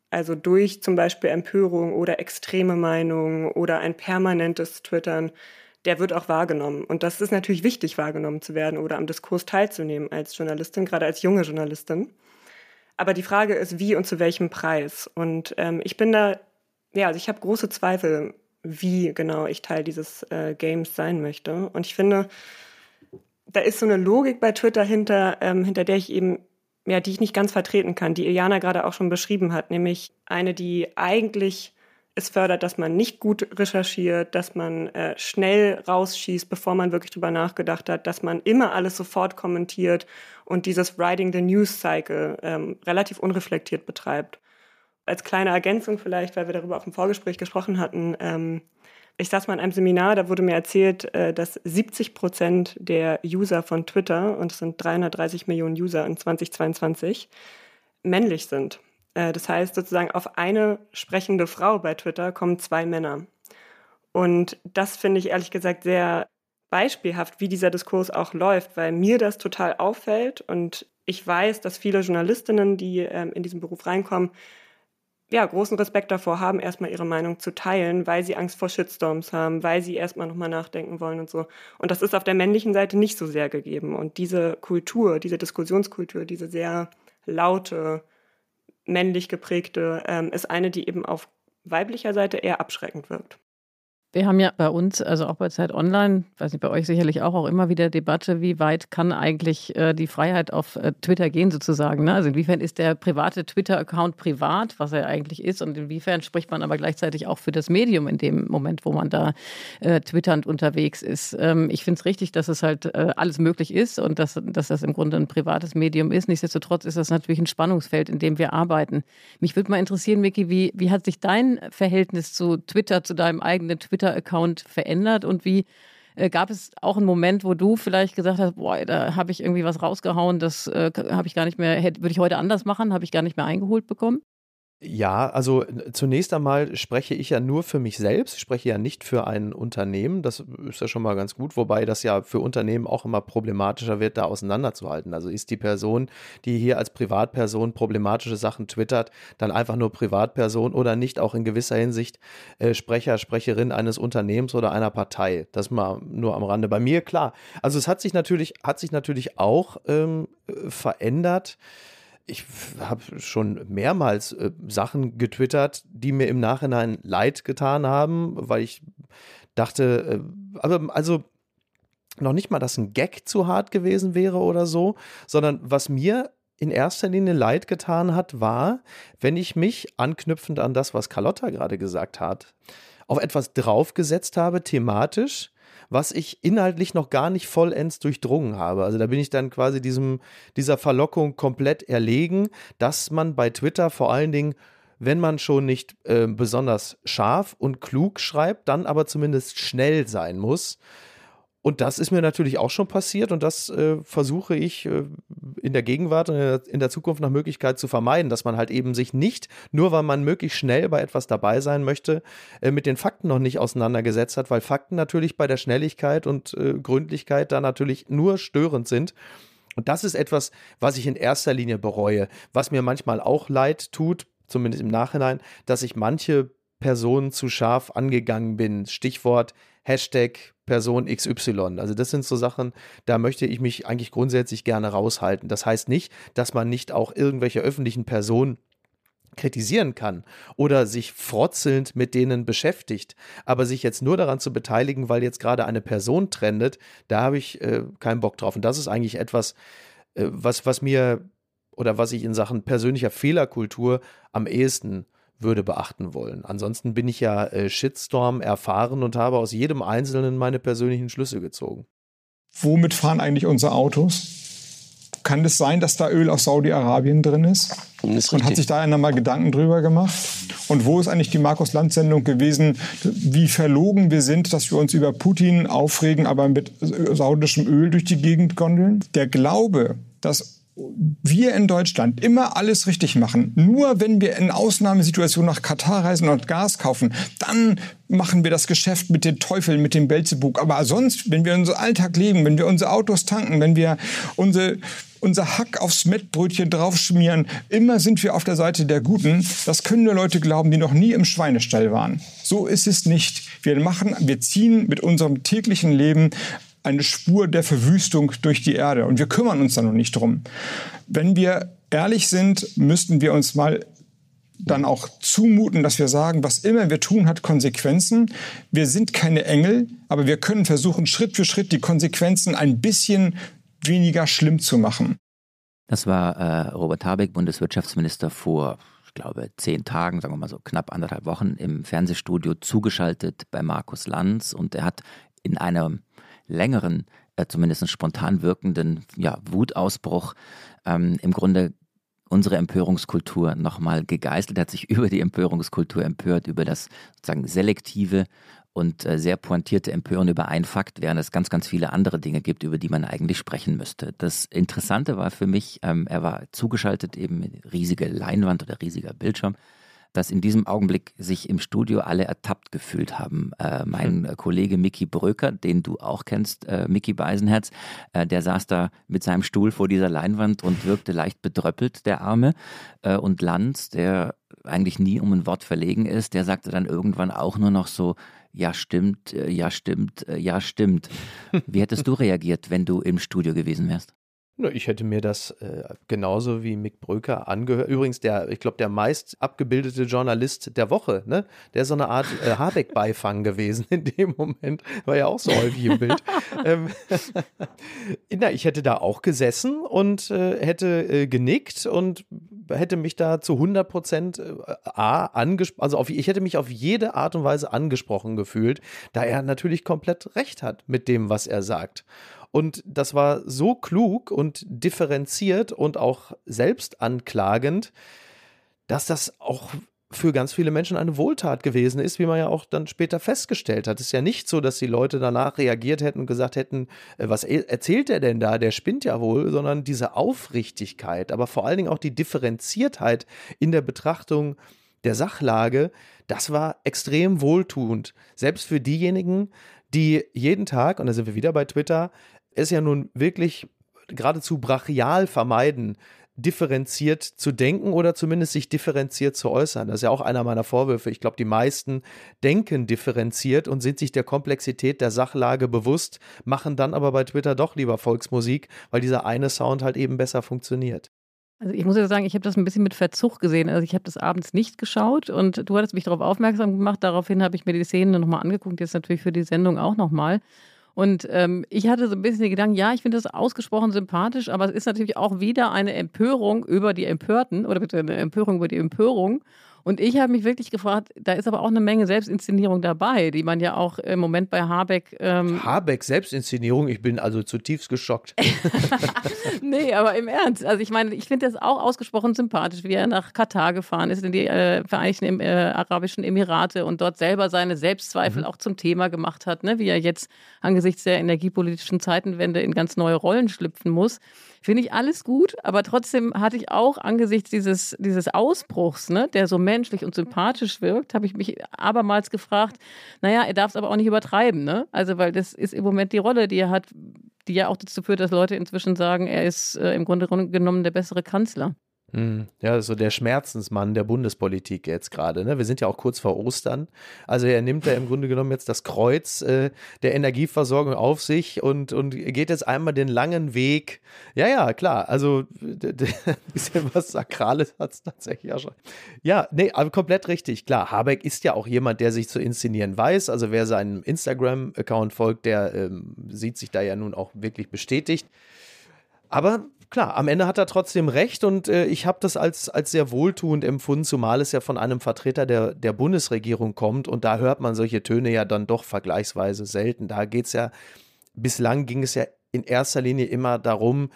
also durch zum Beispiel Empörung oder extreme Meinungen oder ein permanentes Twittern, der wird auch wahrgenommen. Und das ist natürlich wichtig, wahrgenommen zu werden oder am Diskurs teilzunehmen als Journalistin, gerade als junge Journalistin. Aber die Frage ist, wie und zu welchem Preis. Und ähm, ich bin da, ja, also ich habe große Zweifel, wie genau ich Teil dieses äh, Games sein möchte. Und ich finde, da ist so eine Logik bei Twitter hinter, ähm, hinter der ich eben, ja, die ich nicht ganz vertreten kann, die Iliana gerade auch schon beschrieben hat, nämlich eine, die eigentlich es fördert, dass man nicht gut recherchiert, dass man äh, schnell rausschießt, bevor man wirklich drüber nachgedacht hat, dass man immer alles sofort kommentiert und dieses Riding the News Cycle ähm, relativ unreflektiert betreibt. Als kleine Ergänzung vielleicht, weil wir darüber auch im Vorgespräch gesprochen hatten, ähm, ich saß mal in einem Seminar, da wurde mir erzählt, äh, dass 70 Prozent der User von Twitter, und es sind 330 Millionen User in 2022, männlich sind. Äh, das heißt sozusagen, auf eine sprechende Frau bei Twitter kommen zwei Männer. Und das finde ich ehrlich gesagt sehr beispielhaft, wie dieser Diskurs auch läuft, weil mir das total auffällt und ich weiß, dass viele Journalistinnen, die ähm, in diesen Beruf reinkommen, ja, großen Respekt davor haben, erstmal ihre Meinung zu teilen, weil sie Angst vor Shitstorms haben, weil sie erstmal nochmal nachdenken wollen und so. Und das ist auf der männlichen Seite nicht so sehr gegeben. Und diese Kultur, diese Diskussionskultur, diese sehr laute, männlich geprägte, ähm, ist eine, die eben auf weiblicher Seite eher abschreckend wirkt. Wir haben ja bei uns, also auch bei Zeit Online, weiß nicht, bei euch sicherlich auch, auch immer wieder Debatte, wie weit kann eigentlich äh, die Freiheit auf äh, Twitter gehen sozusagen. Ne? Also inwiefern ist der private Twitter-Account privat, was er eigentlich ist, und inwiefern spricht man aber gleichzeitig auch für das Medium in dem Moment, wo man da äh, twitternd unterwegs ist. Ähm, ich finde es richtig, dass es halt äh, alles möglich ist und dass, dass das im Grunde ein privates Medium ist. Nichtsdestotrotz ist das natürlich ein Spannungsfeld, in dem wir arbeiten. Mich würde mal interessieren, Miki, wie, wie hat sich dein Verhältnis zu Twitter, zu deinem eigenen Twitter Twitter-Account verändert und wie äh, gab es auch einen Moment, wo du vielleicht gesagt hast, boah, da habe ich irgendwie was rausgehauen, das äh, habe ich gar nicht mehr, würde ich heute anders machen, habe ich gar nicht mehr eingeholt bekommen? Ja, also zunächst einmal spreche ich ja nur für mich selbst, spreche ja nicht für ein Unternehmen, das ist ja schon mal ganz gut, wobei das ja für Unternehmen auch immer problematischer wird, da auseinanderzuhalten. Also ist die Person, die hier als Privatperson problematische Sachen twittert, dann einfach nur Privatperson oder nicht auch in gewisser Hinsicht äh, Sprecher, Sprecherin eines Unternehmens oder einer Partei. Das mal nur am Rande. Bei mir, klar. Also es hat sich natürlich, hat sich natürlich auch ähm, verändert ich habe schon mehrmals äh, Sachen getwittert, die mir im Nachhinein leid getan haben, weil ich dachte, äh, aber also noch nicht mal, dass ein Gag zu hart gewesen wäre oder so, sondern was mir in erster Linie leid getan hat, war, wenn ich mich anknüpfend an das, was Carlotta gerade gesagt hat, auf etwas draufgesetzt habe, thematisch, was ich inhaltlich noch gar nicht vollends durchdrungen habe. Also da bin ich dann quasi diesem, dieser Verlockung komplett erlegen, dass man bei Twitter vor allen Dingen wenn man schon nicht äh, besonders scharf und klug schreibt, dann aber zumindest schnell sein muss. Und das ist mir natürlich auch schon passiert und das äh, versuche ich äh, in der Gegenwart und in der Zukunft nach Möglichkeit zu vermeiden, dass man halt eben sich nicht, nur weil man möglichst schnell bei etwas dabei sein möchte, äh, mit den Fakten noch nicht auseinandergesetzt hat, weil Fakten natürlich bei der Schnelligkeit und äh, Gründlichkeit da natürlich nur störend sind. Und das ist etwas, was ich in erster Linie bereue, was mir manchmal auch leid tut, zumindest im Nachhinein, dass ich manche Personen zu scharf angegangen bin. Stichwort Hashtag Person XY. Also das sind so Sachen, da möchte ich mich eigentlich grundsätzlich gerne raushalten. Das heißt nicht, dass man nicht auch irgendwelche öffentlichen Personen kritisieren kann oder sich frotzelnd mit denen beschäftigt. Aber sich jetzt nur daran zu beteiligen, weil jetzt gerade eine Person trendet, da habe ich äh, keinen Bock drauf. Und das ist eigentlich etwas, äh, was, was mir oder was ich in Sachen persönlicher Fehlerkultur am ehesten würde beachten wollen. Ansonsten bin ich ja äh, Shitstorm erfahren und habe aus jedem Einzelnen meine persönlichen Schlüsse gezogen. Womit fahren eigentlich unsere Autos? Kann es sein, dass da Öl aus Saudi-Arabien drin ist? ist und hat sich da einer mal Gedanken drüber gemacht? Und wo ist eigentlich die Markus-Land-Sendung gewesen, wie verlogen wir sind, dass wir uns über Putin aufregen, aber mit saudischem Öl durch die Gegend gondeln? Der Glaube, dass wir in Deutschland immer alles richtig machen, nur wenn wir in Ausnahmesituationen nach Katar reisen und Gas kaufen, dann machen wir das Geschäft mit den Teufeln, mit dem Belzebub. Aber sonst, wenn wir unseren Alltag leben, wenn wir unsere Autos tanken, wenn wir unsere unser Hack aufs Mettbrötchen draufschmieren. Immer sind wir auf der Seite der Guten. Das können nur Leute glauben, die noch nie im Schweinestall waren. So ist es nicht. Wir machen, wir ziehen mit unserem täglichen Leben eine Spur der Verwüstung durch die Erde. Und wir kümmern uns da noch nicht drum. Wenn wir ehrlich sind, müssten wir uns mal dann auch zumuten, dass wir sagen, was immer wir tun, hat Konsequenzen. Wir sind keine Engel, aber wir können versuchen, Schritt für Schritt die Konsequenzen ein bisschen weniger schlimm zu machen. Das war äh, Robert Habeck, Bundeswirtschaftsminister, vor, ich glaube, zehn Tagen, sagen wir mal so knapp anderthalb Wochen im Fernsehstudio zugeschaltet bei Markus Lanz und er hat in einem längeren, äh, zumindest spontan wirkenden ja, Wutausbruch ähm, im Grunde unsere Empörungskultur nochmal gegeißelt, hat sich über die Empörungskultur empört, über das sozusagen selektive und äh, sehr pointierte Empören über einen Fakt, während es ganz, ganz viele andere Dinge gibt, über die man eigentlich sprechen müsste. Das Interessante war für mich, ähm, er war zugeschaltet eben riesige Leinwand oder riesiger Bildschirm dass in diesem Augenblick sich im Studio alle ertappt gefühlt haben. Äh, mein hm. Kollege Mickey Bröker, den du auch kennst, äh, Mickey Beisenherz, äh, der saß da mit seinem Stuhl vor dieser Leinwand und wirkte leicht bedröppelt, der Arme. Äh, und Lanz, der eigentlich nie um ein Wort verlegen ist, der sagte dann irgendwann auch nur noch so, ja stimmt, äh, ja stimmt, äh, ja stimmt. Wie hättest du reagiert, wenn du im Studio gewesen wärst? Ich hätte mir das äh, genauso wie Mick Bröker angehört. Übrigens, der, ich glaube, der meist abgebildete Journalist der Woche, ne? Der ist so eine Art äh, Habeck-Beifang gewesen in dem Moment. War ja auch so häufig im Bild. ähm, na, ich hätte da auch gesessen und äh, hätte äh, genickt und hätte mich da zu 100 Prozent äh, A, angesprochen, also auf, ich hätte mich auf jede Art und Weise angesprochen gefühlt, da er natürlich komplett recht hat mit dem, was er sagt. Und das war so klug und differenziert und auch selbst anklagend, dass das auch für ganz viele Menschen eine Wohltat gewesen ist, wie man ja auch dann später festgestellt hat. Es ist ja nicht so, dass die Leute danach reagiert hätten und gesagt hätten, äh, was e-, erzählt er denn da, der spinnt ja wohl, sondern diese Aufrichtigkeit, aber vor allen Dingen auch die Differenziertheit in der Betrachtung der Sachlage, das war extrem wohltuend. Selbst für diejenigen, die jeden Tag, und da sind wir wieder bei Twitter, es ja nun wirklich geradezu brachial vermeiden, differenziert zu denken oder zumindest sich differenziert zu äußern. Das ist ja auch einer meiner Vorwürfe. Ich glaube, die meisten denken differenziert und sind sich der Komplexität der Sachlage bewusst, machen dann aber bei Twitter doch lieber Volksmusik, weil dieser eine Sound halt eben besser funktioniert. Also ich muss ja sagen, ich habe das ein bisschen mit Verzug gesehen. Also ich habe das abends nicht geschaut und du hattest mich darauf aufmerksam gemacht. Daraufhin habe ich mir die Szenen nochmal angeguckt, jetzt natürlich für die Sendung auch nochmal. Und ähm, ich hatte so ein bisschen den Gedanken, ja, ich finde das ausgesprochen sympathisch, aber es ist natürlich auch wieder eine Empörung über die Empörten oder bitte eine Empörung über die Empörung. Und ich habe mich wirklich gefragt, da ist aber auch eine Menge Selbstinszenierung dabei, die man ja auch im Moment bei Habeck. Ähm Habeck Selbstinszenierung, ich bin also zutiefst geschockt. nee, aber im Ernst. Also ich meine, ich finde das auch ausgesprochen sympathisch, wie er nach Katar gefahren ist, in die äh, Vereinigten äh, Arabischen Emirate und dort selber seine Selbstzweifel mhm. auch zum Thema gemacht hat, ne? wie er jetzt angesichts der energiepolitischen Zeitenwende in ganz neue Rollen schlüpfen muss. Finde ich alles gut, aber trotzdem hatte ich auch angesichts dieses, dieses Ausbruchs, ne, der so menschlich und sympathisch wirkt, habe ich mich abermals gefragt, naja, er darf es aber auch nicht übertreiben, ne? Also, weil das ist im Moment die Rolle, die er hat, die ja auch dazu führt, dass Leute inzwischen sagen, er ist äh, im Grunde genommen der bessere Kanzler. Hm. Ja, so der Schmerzensmann der Bundespolitik jetzt gerade. Ne? Wir sind ja auch kurz vor Ostern. Also er nimmt ja im Grunde genommen jetzt das Kreuz äh, der Energieversorgung auf sich und, und geht jetzt einmal den langen Weg. Ja, ja, klar. Also ein bisschen was Sakrales hat es tatsächlich auch schon. Ja, nee, aber komplett richtig. Klar, Habeck ist ja auch jemand, der sich zu inszenieren weiß. Also wer seinem Instagram-Account folgt, der ähm, sieht sich da ja nun auch wirklich bestätigt. Aber klar, am Ende hat er trotzdem recht und äh, ich habe das als, als sehr wohltuend empfunden, zumal es ja von einem Vertreter der, der Bundesregierung kommt und da hört man solche Töne ja dann doch vergleichsweise selten. Da geht es ja, bislang ging es ja in erster Linie immer darum,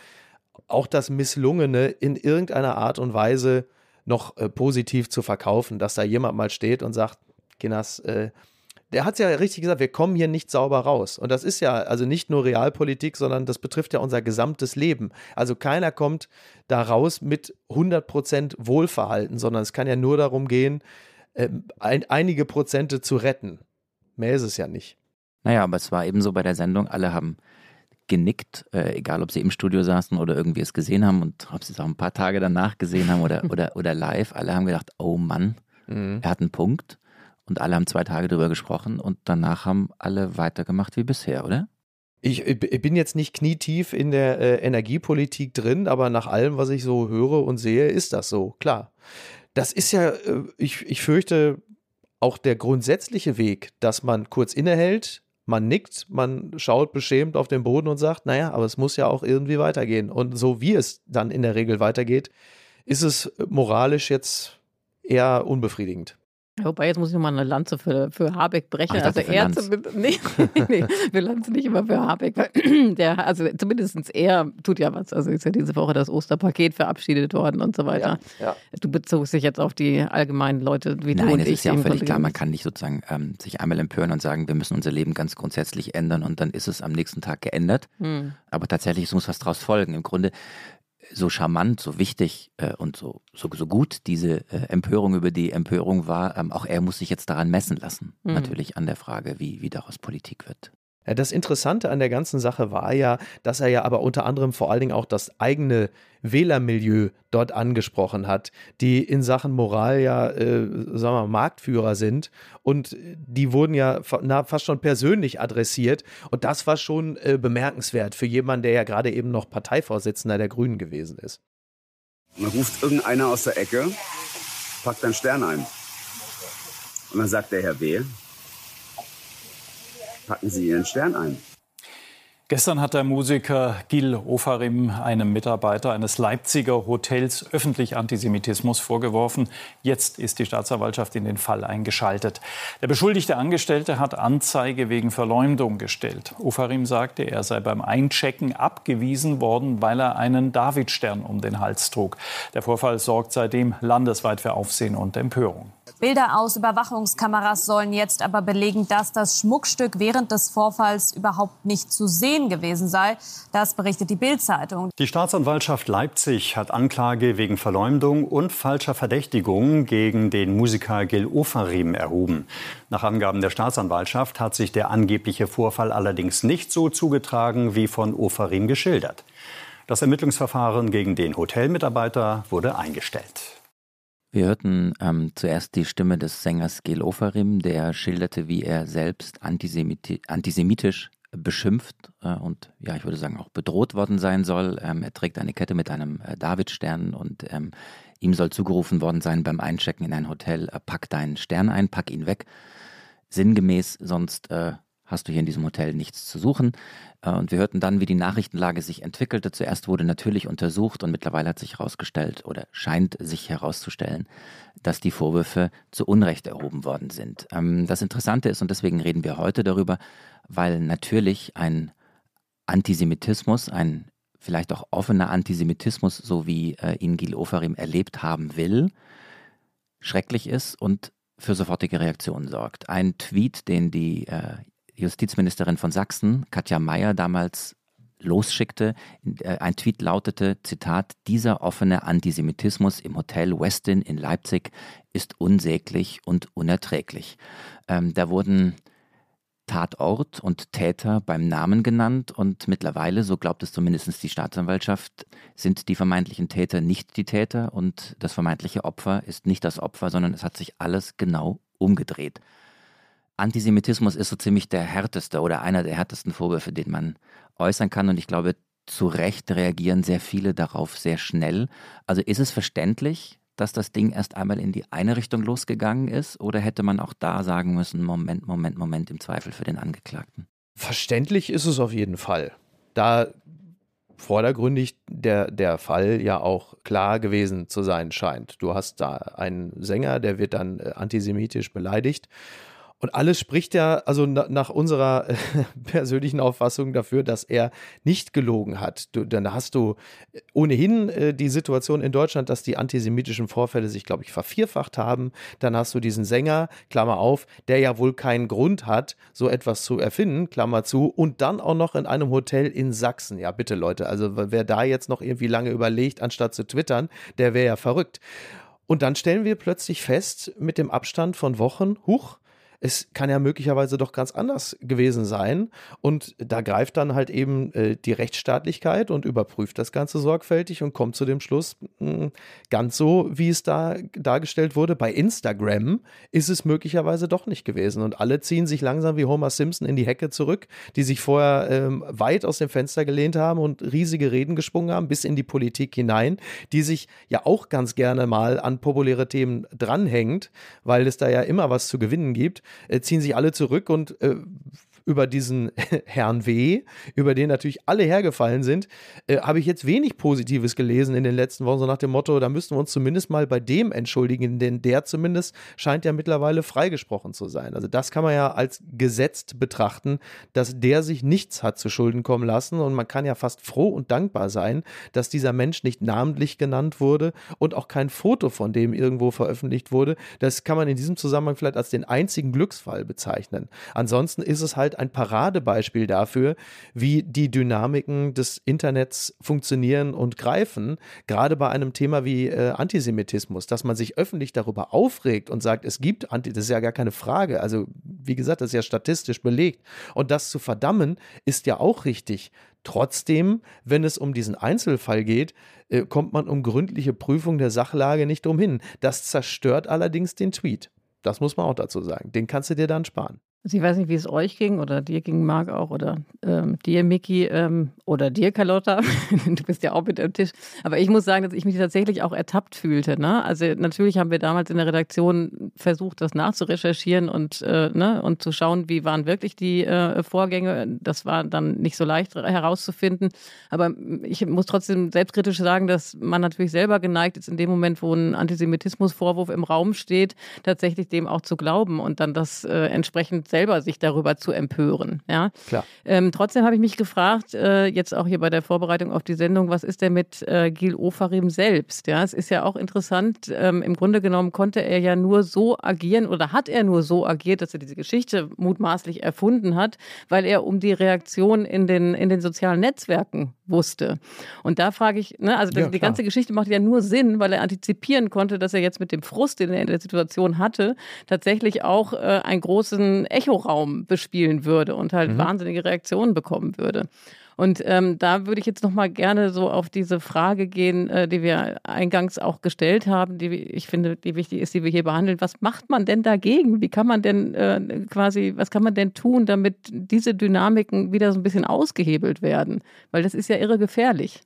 auch das Misslungene in irgendeiner Art und Weise noch äh, positiv zu verkaufen, dass da jemand mal steht und sagt, Kinas, äh, der hat es ja richtig gesagt, wir kommen hier nicht sauber raus. Und das ist ja also nicht nur Realpolitik, sondern das betrifft ja unser gesamtes Leben. Also keiner kommt da raus mit 100% Wohlverhalten, sondern es kann ja nur darum gehen, äh, ein, einige Prozente zu retten. Mehr ist es ja nicht. Naja, aber es war eben so bei der Sendung, alle haben genickt, äh, egal ob sie im Studio saßen oder irgendwie es gesehen haben und ob sie es auch ein paar Tage danach gesehen haben oder, oder, oder live. Alle haben gedacht, oh Mann, mhm. er hat einen Punkt. Und alle haben zwei Tage drüber gesprochen und danach haben alle weitergemacht wie bisher, oder? Ich, ich bin jetzt nicht knietief in der äh, Energiepolitik drin, aber nach allem, was ich so höre und sehe, ist das so, klar. Das ist ja, äh, ich, ich fürchte, auch der grundsätzliche Weg, dass man kurz innehält, man nickt, man schaut beschämt auf den Boden und sagt, naja, aber es muss ja auch irgendwie weitergehen. Und so wie es dann in der Regel weitergeht, ist es moralisch jetzt eher unbefriedigend. Wobei, jetzt muss ich nochmal eine Lanze für, für Habeck brechen. Ach, also er zumindest, nee, nee, wir lanzen nicht immer für Habeck, weil der, also zumindest er tut ja was. Also ist ja diese Woche das Osterpaket verabschiedet worden und so weiter. Ja, ja. Du bezogst dich jetzt auf die allgemeinen Leute wie Nein, du und es ich. ist ja auch völlig klar, man kann nicht sozusagen ähm, sich einmal empören und sagen, wir müssen unser Leben ganz grundsätzlich ändern und dann ist es am nächsten Tag geändert. Hm. Aber tatsächlich, es muss was draus folgen. Im Grunde so charmant, so wichtig äh, und so, so, so gut diese äh, Empörung über die Empörung war, ähm, auch er muss sich jetzt daran messen lassen. Mhm. Natürlich an der Frage, wie, wie daraus Politik wird. Das Interessante an der ganzen Sache war ja, dass er ja aber unter anderem vor allen Dingen auch das eigene Wählermilieu dort angesprochen hat, die in Sachen Moral ja, äh, sagen wir mal, Marktführer sind und die wurden ja na, fast schon persönlich adressiert und das war schon äh, bemerkenswert für jemanden, der ja gerade eben noch Parteivorsitzender der Grünen gewesen ist. Dann ruft irgendeiner aus der Ecke, packt einen Stern ein. Und dann sagt der Herr W., packen Sie Ihren Stern ein. Gestern hat der Musiker Gil Ofarim einem Mitarbeiter eines Leipziger Hotels öffentlich Antisemitismus vorgeworfen. Jetzt ist die Staatsanwaltschaft in den Fall eingeschaltet. Der beschuldigte Angestellte hat Anzeige wegen Verleumdung gestellt. Ofarim sagte, er sei beim Einchecken abgewiesen worden, weil er einen Davidstern um den Hals trug. Der Vorfall sorgt seitdem landesweit für Aufsehen und Empörung. Bilder aus Überwachungskameras sollen jetzt aber belegen, dass das Schmuckstück während des Vorfalls überhaupt nicht zu sehen gewesen sei. Das berichtet die Bild-Zeitung. Die Staatsanwaltschaft Leipzig hat Anklage wegen Verleumdung und falscher Verdächtigung gegen den Musiker Gil Ofarim erhoben. Nach Angaben der Staatsanwaltschaft hat sich der angebliche Vorfall allerdings nicht so zugetragen, wie von Ofarim geschildert. Das Ermittlungsverfahren gegen den Hotelmitarbeiter wurde eingestellt. Wir hörten ähm, zuerst die Stimme des Sängers Gil Ofarim, der schilderte, wie er selbst antisemiti antisemitisch beschimpft äh, und ja, ich würde sagen auch bedroht worden sein soll. Ähm, er trägt eine Kette mit einem äh, Davidstern und ähm, ihm soll zugerufen worden sein beim Einchecken in ein Hotel, äh, pack deinen Stern ein, pack ihn weg. Sinngemäß, sonst äh, hast du hier in diesem Hotel nichts zu suchen. Äh, und wir hörten dann, wie die Nachrichtenlage sich entwickelte. Zuerst wurde natürlich untersucht und mittlerweile hat sich herausgestellt oder scheint sich herauszustellen, dass die Vorwürfe zu Unrecht erhoben worden sind. Ähm, das Interessante ist, und deswegen reden wir heute darüber, weil natürlich ein Antisemitismus, ein vielleicht auch offener Antisemitismus, so wie äh, ihn Gil Ofarim erlebt haben will, schrecklich ist und für sofortige Reaktionen sorgt. Ein Tweet, den die äh, Justizministerin von Sachsen, Katja Mayer, damals losschickte. Äh, ein Tweet lautete, Zitat, dieser offene Antisemitismus im Hotel Westin in Leipzig ist unsäglich und unerträglich. Ähm, da wurden Tatort und Täter beim Namen genannt und mittlerweile, so glaubt es zumindest die Staatsanwaltschaft, sind die vermeintlichen Täter nicht die Täter und das vermeintliche Opfer ist nicht das Opfer, sondern es hat sich alles genau umgedreht. Antisemitismus ist so ziemlich der härteste oder einer der härtesten Vorwürfe, den man äußern kann. Und ich glaube, zu Recht reagieren sehr viele darauf sehr schnell. Also ist es verständlich, dass das Ding erst einmal in die eine Richtung losgegangen ist? Oder hätte man auch da sagen müssen, Moment, Moment, Moment, im Zweifel für den Angeklagten? Verständlich ist es auf jeden Fall. Da vordergründig der, der Fall ja auch klar gewesen zu sein scheint. Du hast da einen Sänger, der wird dann äh, antisemitisch beleidigt und alles spricht ja, also na, nach unserer äh, persönlichen Auffassung dafür, dass er nicht gelogen hat. Du, dann hast du ohnehin äh, die Situation in Deutschland, dass die antisemitischen Vorfälle sich, glaube ich, vervierfacht haben. Dann hast du diesen Sänger, Klammer auf, der ja wohl keinen Grund hat, so etwas zu erfinden, Klammer zu, und dann auch noch in einem Hotel in Sachsen. Ja, bitte Leute, also wer da jetzt noch irgendwie lange überlegt, anstatt zu twittern, der wäre ja verrückt. Und dann stellen wir plötzlich fest, mit dem Abstand von Wochen, huch, es kann ja möglicherweise doch ganz anders gewesen sein. Und da greift dann halt eben äh, die Rechtsstaatlichkeit und überprüft das Ganze sorgfältig und kommt zu dem Schluss, mh, hm, ganz so, wie es da dargestellt wurde. Bei Instagram ist es möglicherweise doch nicht gewesen. Und alle ziehen sich langsam wie Homer Simpson in die Hecke zurück, die sich vorher ähm, weit aus dem Fenster gelehnt haben und riesige Reden geschwungen haben, bis in die Politik hinein, die sich ja auch ganz gerne mal an populäre Themen dranhängt, weil es da ja immer was zu gewinnen gibt äh, ziehen sich alle zurück und äh, über diesen Herrn W., über den natürlich alle hergefallen sind, äh, habe ich jetzt wenig Positives gelesen in den letzten Wochen, so nach dem Motto, da müssten wir uns zumindest mal bei dem entschuldigen, denn der zumindest scheint ja mittlerweile freigesprochen zu sein. Also das kann man ja als gesetzt betrachten, dass der sich nichts hat zu Schulden kommen lassen und man kann ja fast froh und dankbar sein, dass dieser Mensch nicht namentlich genannt wurde und auch kein Foto von dem irgendwo veröffentlicht wurde. Das kann man in diesem Zusammenhang vielleicht als den einzigen Glücksfall bezeichnen. Ansonsten ist es halt halt ein Paradebeispiel dafür, wie die Dynamiken des Internets funktionieren und greifen, gerade bei einem Thema wie äh, Antisemitismus, dass man sich öffentlich darüber aufregt und sagt, es gibt Anti, das ist ja gar keine Frage. Also, wie gesagt, das ist ja statistisch belegt. Und das zu verdammen, ist ja auch richtig. Trotzdem, wenn es um diesen Einzelfall geht, äh, kommt man um gründliche Prüfung der Sachlage nicht umhin. Das zerstört allerdings den Tweet. Das muss man auch dazu sagen. Den kannst du dir dann sparen. Also ich weiß nicht, wie es euch ging oder dir ging, Marc auch oder ähm, dir, Miki ähm, oder dir, Carlotta. du bist ja auch mit am Tisch. Aber ich muss sagen, dass ich mich tatsächlich auch ertappt fühlte. Ne? Also natürlich haben wir damals in der Redaktion versucht, das nachzurecherchieren und, äh, ne, und zu schauen, wie waren wirklich die äh, Vorgänge. Das war dann nicht so leicht herauszufinden. Aber ich muss trotzdem selbstkritisch sagen, dass man natürlich selber geneigt ist, in dem Moment, wo ein Antisemitismusvorwurf im Raum steht, tatsächlich dem auch zu glauben und dann das äh, entsprechend selber sich darüber zu empören. Ja? Klar. Ähm, trotzdem habe ich mich gefragt, äh, jetzt auch hier bei der Vorbereitung auf die Sendung, was ist denn mit äh, Gil Ofarim selbst? Ja, es ist ja auch interessant. Ähm, Im Grunde genommen konnte er ja nur so agieren oder hat er nur so agiert, dass er diese Geschichte mutmaßlich erfunden hat, weil er um die Reaktion in den, in den sozialen Netzwerken wusste. Und da frage ich, ne, also ja, die ganze Geschichte macht ja nur Sinn, weil er antizipieren konnte, dass er jetzt mit dem Frust, den er in der Situation hatte, tatsächlich auch äh, einen großen Echoraum bespielen würde und halt mhm. wahnsinnige Reaktionen bekommen würde. Und ähm, da würde ich jetzt noch mal gerne so auf diese Frage gehen, äh, die wir eingangs auch gestellt haben, die ich finde, die wichtig ist, die wir hier behandeln. Was macht man denn dagegen? Wie kann man denn äh, quasi, was kann man denn tun, damit diese Dynamiken wieder so ein bisschen ausgehebelt werden? Weil das ist ja irre gefährlich.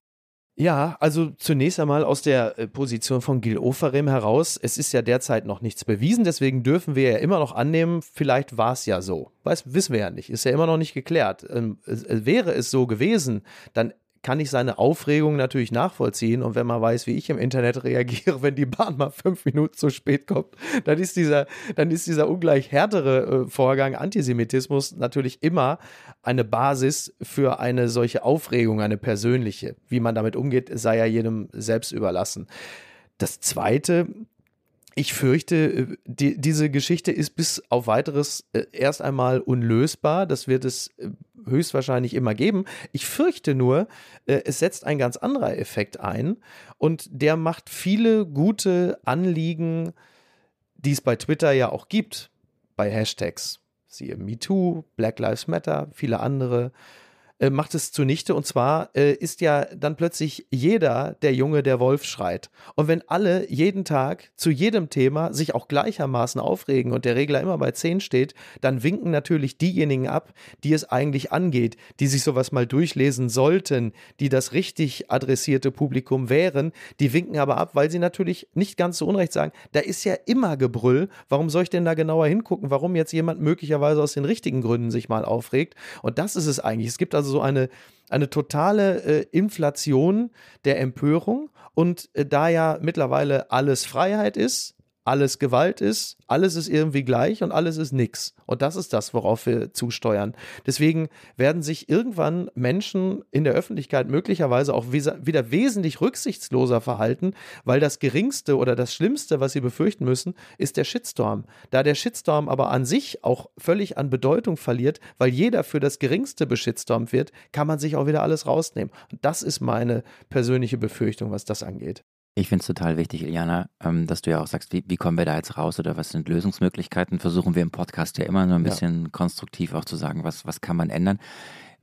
Ja, also zunächst einmal aus der äh, Position von Gil Oferim heraus. Es ist ja derzeit noch nichts bewiesen, deswegen dürfen wir ja immer noch annehmen, vielleicht war es ja so. Weiß, wissen wir ja nicht, ist ja immer noch nicht geklärt. Ähm, wäre es so gewesen, dann kann ich seine Aufregung natürlich nachvollziehen. Und wenn man weiß, wie ich im Internet reagiere, wenn die Bahn mal fünf Minuten zu spät kommt, dann ist dieser, dann ist dieser ungleich härtere äh, Vorgang Antisemitismus natürlich immer eine Basis für eine solche Aufregung, eine persönliche. Wie man damit umgeht, sei ja jedem selbst überlassen. Das zweite, ich fürchte, äh, die, diese Geschichte ist bis auf weiteres äh, erst einmal unlösbar. Das wird es äh, höchstwahrscheinlich immer geben. Ich fürchte nur, es setzt ein ganz anderer Effekt ein und der macht viele gute Anliegen, die es bei Twitter ja auch gibt, bei Hashtags. Siehe MeToo, Black Lives Matter, viele andere äh, macht es zunichte. Und zwar äh, ist ja dann plötzlich jeder der Junge, der Wolf schreit. Und wenn alle jeden Tag zu jedem Thema sich auch gleichermaßen aufregen und der Regler immer bei 10 steht, dann winken natürlich diejenigen ab, die es eigentlich angeht, die sich sowas mal durchlesen sollten, die das richtig adressierte Publikum wären. Die winken aber ab, weil sie natürlich nicht ganz so unrecht sagen, da ist ja immer Gebrüll. Warum soll ich denn da genauer hingucken, warum jetzt jemand möglicherweise aus den richtigen Gründen sich mal aufregt? Und das ist es eigentlich. Es gibt also also so eine, eine totale äh, Inflation der Empörung. Und äh, da ja mittlerweile alles Freiheit ist, alles Gewalt ist, alles ist irgendwie gleich und alles ist nix. Und das ist das, worauf wir zusteuern. Deswegen werden sich irgendwann Menschen in der Öffentlichkeit möglicherweise auch wieder wesentlich rücksichtsloser verhalten, weil das Geringste oder das Schlimmste, was sie befürchten müssen, ist der Shitstorm. Da der Shitstorm aber an sich auch völlig an Bedeutung verliert, weil jeder für das Geringste beschitstormt wird, kann man sich auch wieder alles rausnehmen. Und das ist meine persönliche Befürchtung, was das angeht. Ich finde es total wichtig, Iliana, ähm, dass du ja auch sagst, wie, wie, kommen wir da jetzt raus oder was sind Lösungsmöglichkeiten? Versuchen wir im Podcast ja immer nur ein bisschen ja. konstruktiv auch zu sagen, was, was kann man ändern.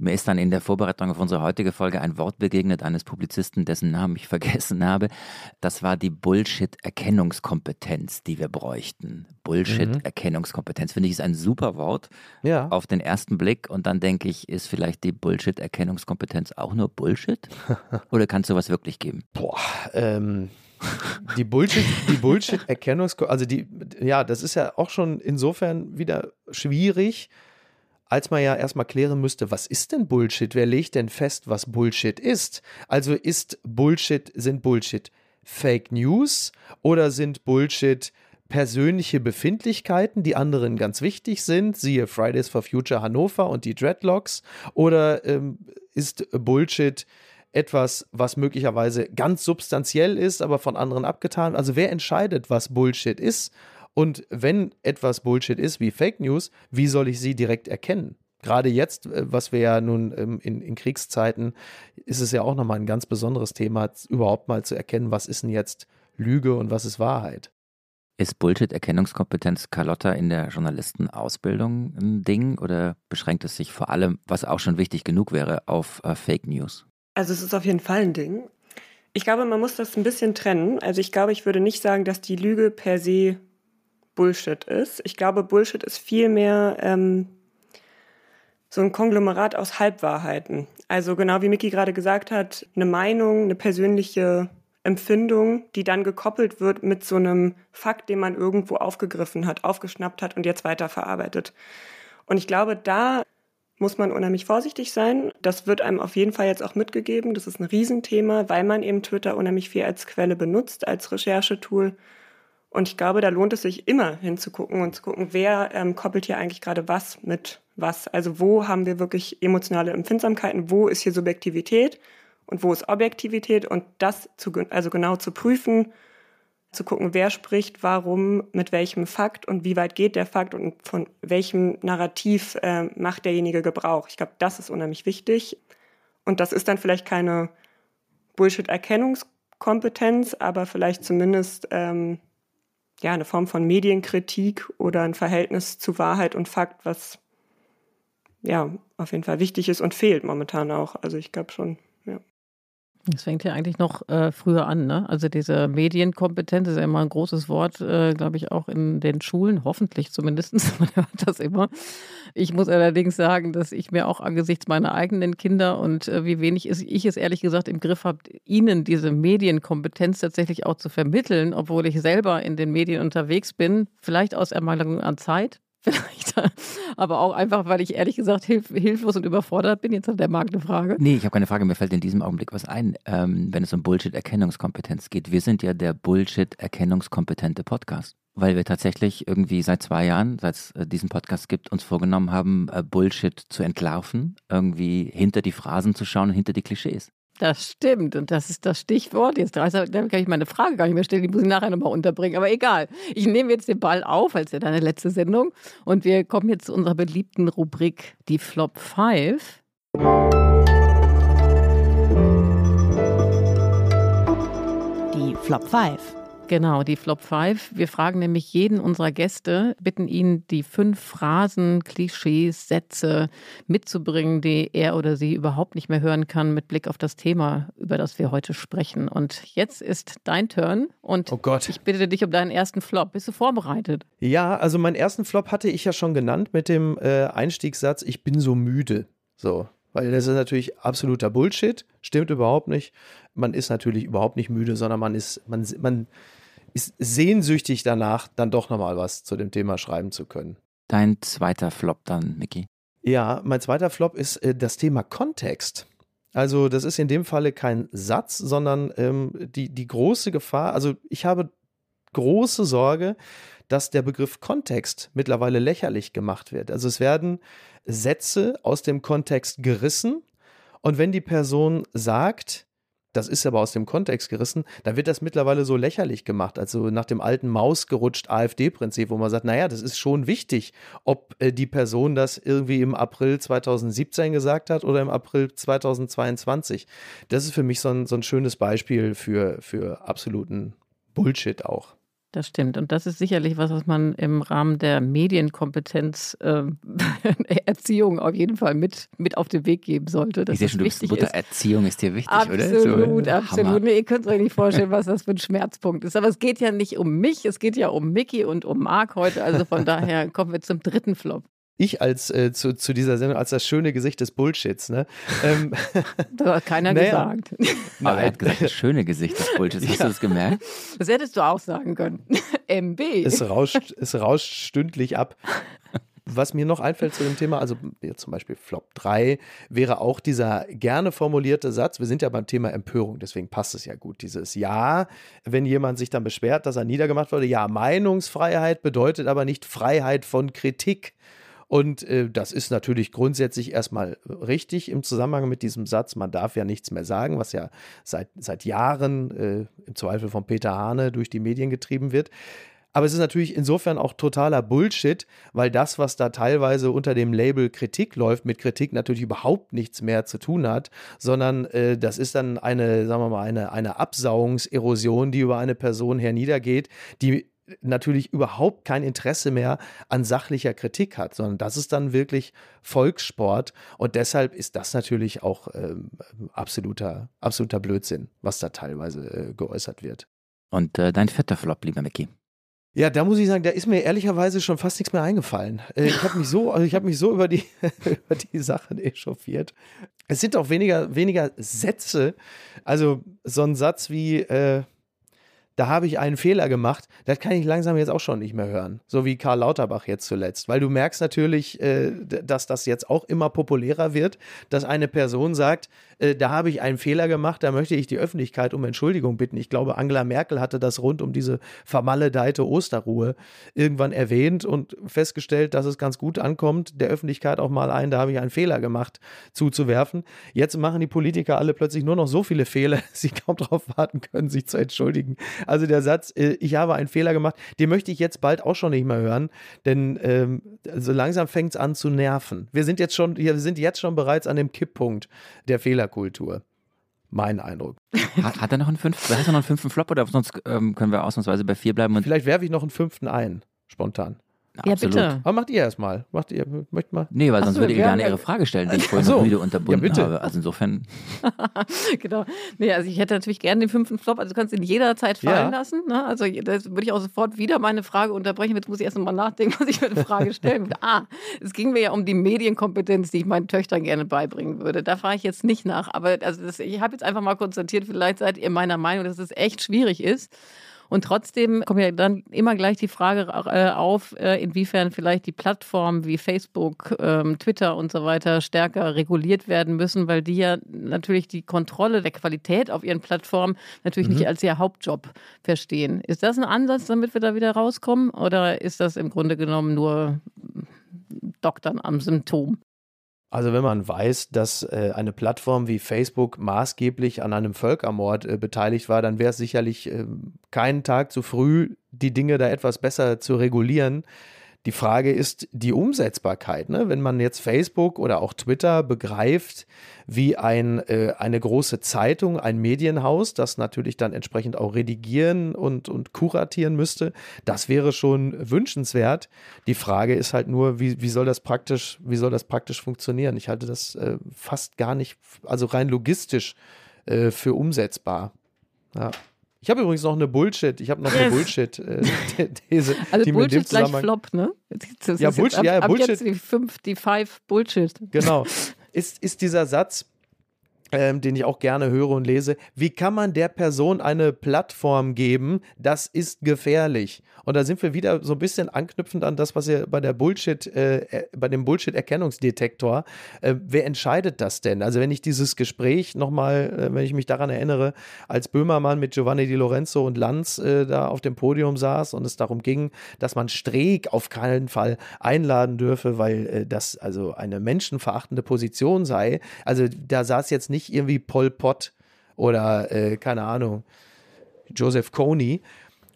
Mir ist dann in der Vorbereitung auf unsere heutige Folge ein Wort begegnet eines Publizisten, dessen Namen ich vergessen habe. Das war die Bullshit-Erkennungskompetenz, die wir bräuchten. Bullshit-Erkennungskompetenz. Finde ich ist ein super Wort ja. auf den ersten Blick. Und dann denke ich, ist vielleicht die Bullshit-Erkennungskompetenz auch nur Bullshit? Oder kann es sowas wirklich geben? Boah, ähm. Die Bullshit, die Bullshit-Erkennungs, also die, ja, das ist ja auch schon insofern wieder schwierig, als man ja erstmal klären müsste, was ist denn Bullshit? Wer legt denn fest, was Bullshit ist? Also ist Bullshit, sind Bullshit Fake News oder sind Bullshit persönliche Befindlichkeiten, die anderen ganz wichtig sind, siehe Fridays for Future Hannover und die Dreadlocks, oder ähm, ist Bullshit etwas, was möglicherweise ganz substanziell ist, aber von anderen abgetan? Also wer entscheidet, was Bullshit ist? Und wenn etwas Bullshit ist wie Fake News, wie soll ich sie direkt erkennen? Gerade jetzt, äh, was wir ja nun ähm, in, in Kriegszeiten, ist es ja auch nochmal ein ganz besonderes Thema, überhaupt mal zu erkennen, was ist denn jetzt Lüge und was ist Wahrheit. Ist Bullshit-Erkennungskompetenz Carlotta in der Journalistenausbildung ein Ding oder beschränkt es sich vor allem, was auch schon wichtig genug wäre, auf äh, Fake News? Also es ist auf jeden Fall ein Ding. Ich glaube, man muss das ein bisschen trennen. Also ich glaube, ich würde nicht sagen, dass die Lüge per se Bullshit ist. Ich glaube, Bullshit ist vielmehr ähm, so ein Konglomerat aus Halbwahrheiten. Also genau wie Mickey gerade gesagt hat, eine Meinung, eine persönliche Empfindung, die dann gekoppelt wird mit so einem Fakt, den man irgendwo aufgegriffen hat, aufgeschnappt hat und jetzt weiterverarbeitet. Und ich glaube, da muss man unheimlich vorsichtig sein. Das wird einem auf jeden Fall jetzt auch mitgegeben. Das ist ein Riesenthema, weil man eben Twitter unheimlich viel als Quelle benutzt, als Recherchetool. Und ich glaube, da lohnt es sich immer hinzugucken und zu gucken, wer ähm, koppelt hier eigentlich gerade was mit was. Also wo haben wir wirklich emotionale Empfindsamkeiten, wo ist hier Subjektivität und wo ist Objektivität und das zu, also genau zu prüfen, zu gucken, wer spricht, warum, mit welchem Fakt und wie weit geht der Fakt und von welchem Narrativ äh, macht derjenige Gebrauch. Ich glaube, das ist unheimlich wichtig. Und das ist dann vielleicht keine Bullshit-Erkennungskompetenz, aber vielleicht zumindest ähm, ja, eine Form von Medienkritik oder ein Verhältnis zu Wahrheit und Fakt, was ja auf jeden Fall wichtig ist und fehlt momentan auch. Also ich glaube schon, Das fängt ja eigentlich noch äh, früher an, ne? Also diese Medienkompetenz ist ja immer ein großes Wort, äh, glaube ich, auch in den Schulen, hoffentlich zumindest. Man hört das immer. Ich muss allerdings sagen, dass ich mir auch angesichts meiner eigenen Kinder und äh, wie wenig ich es ehrlich gesagt im Griff habe, ihnen diese Medienkompetenz tatsächlich auch zu vermitteln, obwohl ich selber in den Medien unterwegs bin, vielleicht aus Ermangelung an Zeit, vielleicht. Aber auch einfach, weil ich ehrlich gesagt hilf hilflos und überfordert bin. Jetzt hat der Marc eine Frage. Nee, ich habe keine Frage. Mir fällt in diesem Augenblick was ein, ähm, wenn es um Bullshit-Erkennungskompetenz geht. Wir sind ja der Bullshit-erkennungskompetente Podcast. Weil wir tatsächlich irgendwie seit zwei Jahren, seit es äh, diesen Podcast gibt, uns vorgenommen haben, äh, Bullshit zu entlarven, irgendwie hinter die Phrasen zu schauen hinter die Klischees. Das stimmt und das ist das Stichwort. Jetzt kann ich meine Frage gar nicht mehr stellen, die muss ich nachher nochmal unterbringen. Aber egal, ich nehme jetzt den Ball auf, als ja deine letzte Sendung. Und wir kommen jetzt zu unserer beliebten Rubrik, die Flop 5. Die Flop 5. Genau, die Flop 5. Wir fragen nämlich jeden unserer Gäste, bitten ihn, die fünf Phrasen, Klischees, Sätze mitzubringen, die er oder sie überhaupt nicht mehr hören kann mit Blick auf das Thema, über das wir heute sprechen. Und jetzt ist dein Turn und oh Gott. ich bitte dich um deinen ersten Flop. Bist du vorbereitet? Ja, also meinen ersten Flop hatte ich ja schon genannt mit dem äh, Einstiegssatz, ich bin so müde. So. Weil das ist natürlich absoluter Bullshit, stimmt überhaupt nicht. Man ist natürlich überhaupt nicht müde, sondern man ist, man, man ist sehnsüchtig danach, dann doch nochmal was zu dem Thema schreiben zu können. Dein zweiter Flop dann, Mickey. Ja, mein zweiter Flop ist äh, das Thema Kontext. Also das ist in dem Falle kein Satz, sondern ähm, die, die große Gefahr, also ich habe große Sorge, dass der Begriff Kontext mittlerweile lächerlich gemacht wird. Also es werden Sätze aus dem Kontext gerissen und wenn die Person sagt, das ist aber aus dem Kontext gerissen, dann wird das mittlerweile so lächerlich gemacht, also nach dem alten Maus gerutscht AfD-Prinzip, wo man sagt, naja, das ist schon wichtig, ob äh, die Person das irgendwie im April 2017 gesagt hat oder im April 2022. Das ist für mich so ein, so ein schönes Beispiel für, für absoluten Bullshit auch. Das stimmt. Und das ist sicherlich was, was man im Rahmen der Medienkompetenz äh, Erziehung auf jeden Fall mit, mit auf den Weg geben sollte. ich sehe schon, du bist Mutter, ist. Erziehung ist dir wichtig, absolut, oder? So, absolut. Nee, ihr könnt euch nicht vorstellen, was das für ein Schmerzpunkt ist. Aber es geht ja nicht um mich, es geht ja um Mickey und um Marc heute. Also von daher kommen wir zum dritten Flop ich als äh, zu, zu dieser Sendung als das schöne Gesicht des Bullshits. Ne? Ähm, das hat keiner naja. gesagt. Aber er hat gesagt, das schöne Gesicht des Bullshits. Hast ja. du das gemerkt? Das hättest du auch sagen können. MB. Es rauscht, es rauscht stündlich ab. Was mir noch einfällt zu dem Thema, also zum Beispiel Flop 3, wäre auch dieser gerne formulierte Satz, wir sind ja beim Thema Empörung, deswegen passt es ja gut, dieses Ja, wenn jemand sich dann beschwert, dass er niedergemacht wurde, ja, Meinungsfreiheit bedeutet aber nicht Freiheit von Kritik. Und äh, das ist natürlich grundsätzlich erstmal richtig im Zusammenhang mit diesem Satz, man darf ja nichts mehr sagen, was ja seit, seit Jahren äh, im Zweifel von Peter Hane durch die Medien getrieben wird. Aber es ist natürlich insofern auch totaler Bullshit, weil das, was da teilweise unter dem Label Kritik läuft, mit Kritik natürlich überhaupt nichts mehr zu tun hat, sondern äh, das ist dann eine, sagen wir mal, eine, eine Absauungserosion, die über eine Person herniedergeht, die natürlich überhaupt kein Interesse mehr an sachlicher Kritik hat, sondern das ist dann wirklich Volkssport und deshalb ist das natürlich auch ähm, absoluter, absoluter Blödsinn, was da teilweise äh, geäußert wird. Und äh, dein vierter Flop, lieber Mickey? Ja, da muss ich sagen, da ist mir ehrlicherweise schon fast nichts mehr eingefallen. Äh, ich habe mich so, also ich habe mich so über die, über die Sachen echauffiert. Es sind auch weniger, weniger Sätze. Also so ein Satz wie, äh, da habe ich einen Fehler gemacht, das kann ich langsam jetzt auch schon nicht mehr hören. So wie Karl Lauterbach jetzt zuletzt. Weil du merkst natürlich, äh, dass das jetzt auch immer populärer wird, dass eine Person sagt, äh, da habe ich einen Fehler gemacht, da möchte ich die Öffentlichkeit um Entschuldigung bitten. Ich glaube, Angela Merkel hatte das rund um diese vermaledeite Osterruhe irgendwann erwähnt und festgestellt, dass es ganz gut ankommt, der Öffentlichkeit auch mal ein, da habe ich einen Fehler gemacht, zuzuwerfen. Jetzt machen die Politiker alle plötzlich nur noch so viele Fehler, dass sie kaum darauf warten können, sich zu entschuldigen. Also der Satz, äh, ich habe einen Fehler gemacht, den möchte ich jetzt bald auch schon nicht mehr hören, denn ähm, so langsam fängt es an zu nerven. Wir sind jetzt schon, wir sind jetzt schon bereits an dem Kipppunkt der Fehlerkultur. Mein Eindruck. Hat, hat er noch einen fünften, hast du noch einen fünften Flop oder sonst ähm, können wir ausnahmsweise bei vier bleiben? Vielleicht werfe ich noch einen fünften ein, spontan. Ja, Absolut. bitte. Aber macht ihr erstmal. Macht ihr, möchtet mal? Nee, weil sonst so, würde ihr gerne Ihre Frage stellen, die ich vorhin so. noch wieder unterbunden ja, habe. Also insofern. genau. Nee, also ich hätte natürlich gerne den fünften Flop. Also du kannst ihn jederzeit fallen ja. lassen. Ne? Also das würde ich auch sofort wieder meine Frage unterbrechen. Jetzt muss ich erst mal nachdenken, was ich für eine Frage stellen würde. ah, es ging mir ja um die Medienkompetenz, die ich meinen Töchtern gerne beibringen würde. Da fahre ich jetzt nicht nach. Aber also das, ich habe jetzt einfach mal konstatiert, vielleicht seid ihr meiner Meinung, dass es echt schwierig ist. Und trotzdem kommt ja dann immer gleich die Frage äh, auf, äh, inwiefern vielleicht die Plattformen wie Facebook, ähm, Twitter und so weiter stärker reguliert werden müssen, weil die ja natürlich die Kontrolle der Qualität auf ihren Plattformen natürlich mhm. nicht als ihr Hauptjob verstehen. Ist das ein Ansatz, damit wir da wieder rauskommen? Oder ist das im Grunde genommen nur Doktern am Symptom? Also wenn man weiß, dass äh, eine Plattform wie Facebook maßgeblich an einem Völkermord äh, beteiligt war, dann wäre es sicherlich äh, keinen Tag zu früh, die Dinge da etwas besser zu regulieren. Die Frage ist die Umsetzbarkeit. Ne? Wenn man jetzt Facebook oder auch Twitter begreift wie ein, äh, eine große Zeitung, ein Medienhaus, das natürlich dann entsprechend auch redigieren und, und kuratieren müsste, das wäre schon wünschenswert. Die Frage ist halt nur, wie, wie, soll, das praktisch, wie soll das praktisch funktionieren? Ich halte das äh, fast gar nicht, also rein logistisch äh, für umsetzbar. Ja. Ich habe übrigens noch eine Bullshit, ich habe noch yes. eine Bullshit-These. Äh, also die Bullshit gleich Flop, ne? Das ja, Bullshit, ab, ja, ab Bullshit. Jetzt die fünf, die five Bullshit. Genau. Ist, ist dieser Satz, ähm, den ich auch gerne höre und lese. Wie kann man der Person eine Plattform geben? Das ist gefährlich. Und da sind wir wieder so ein bisschen anknüpfend an das, was ihr bei der Bullshit, äh, bei dem Bullshit-Erkennungsdetektor, äh, wer entscheidet das denn? Also wenn ich dieses Gespräch nochmal, äh, wenn ich mich daran erinnere, als Böhmermann mit Giovanni Di Lorenzo und Lanz äh, da auf dem Podium saß und es darum ging, dass man Streeck auf keinen Fall einladen dürfe, weil äh, das also eine menschenverachtende Position sei. Also da saß jetzt nicht irgendwie Pol Pot oder äh, keine Ahnung, Joseph Kony,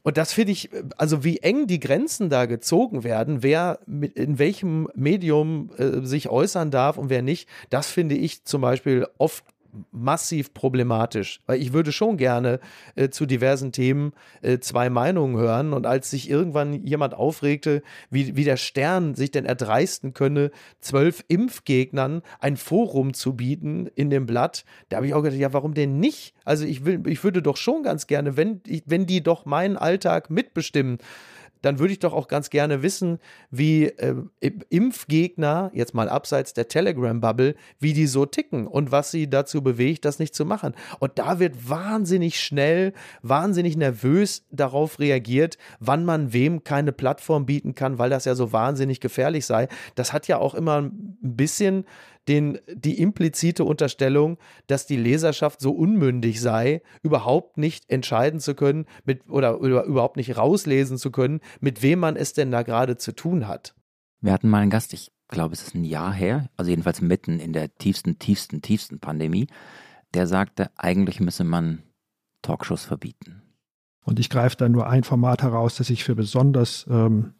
und das finde ich, also wie eng die Grenzen da gezogen werden, wer mit, in welchem Medium äh, sich äußern darf und wer nicht, das finde ich zum Beispiel oft massiv problematisch, weil ich würde schon gerne äh, zu diversen Themen äh, zwei Meinungen hören und als sich irgendwann jemand aufregte, wie, wie der Stern sich denn erdreisten könne, zwölf Impfgegnern ein Forum zu bieten in dem Blatt, da habe ich auch gedacht, ja, warum denn nicht? Also ich will, ich würde doch schon ganz gerne, wenn, wenn die doch meinen Alltag mitbestimmen, dann würde ich doch auch ganz gerne wissen, wie äh, Impfgegner, jetzt mal abseits der Telegram-Bubble, wie die so ticken und was sie dazu bewegt, das nicht zu machen. Und da wird wahnsinnig schnell, wahnsinnig nervös darauf reagiert, wann man wem keine Plattform bieten kann, weil das ja so wahnsinnig gefährlich sei. Das hat ja auch immer ein bisschen den, die implizite Unterstellung, dass die Leserschaft so unmündig sei, überhaupt nicht entscheiden zu können mit, oder, oder überhaupt nicht rauslesen zu können, mit wem man es denn da gerade zu tun hat. Wir hatten mal einen Gast, ich glaube, es ist ein Jahr her, also jedenfalls mitten in der tiefsten, tiefsten, tiefsten Pandemie, der sagte, eigentlich müsse man Talkshows verbieten. Und ich greife da nur ein Format heraus, das ich für besonders ähm,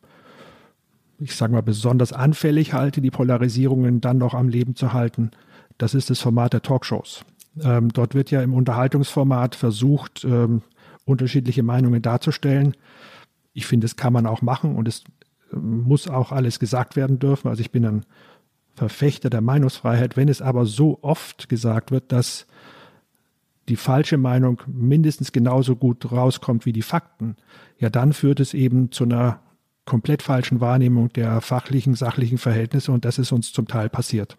ich sage mal, besonders anfällig halte, die Polarisierungen dann noch am Leben zu halten, das ist das Format der Talkshows. Ähm, dort wird ja im Unterhaltungsformat versucht, ähm, unterschiedliche Meinungen darzustellen. Ich finde, das kann man auch machen und es äh, muss auch alles gesagt werden dürfen. Also ich bin ein Verfechter der Meinungsfreiheit. Wenn es aber so oft gesagt wird, dass die falsche Meinung mindestens genauso gut rauskommt wie die Fakten, ja, dann führt es eben zu einer komplett falschen Wahrnehmung der fachlichen, sachlichen Verhältnisse und das ist uns zum Teil passiert.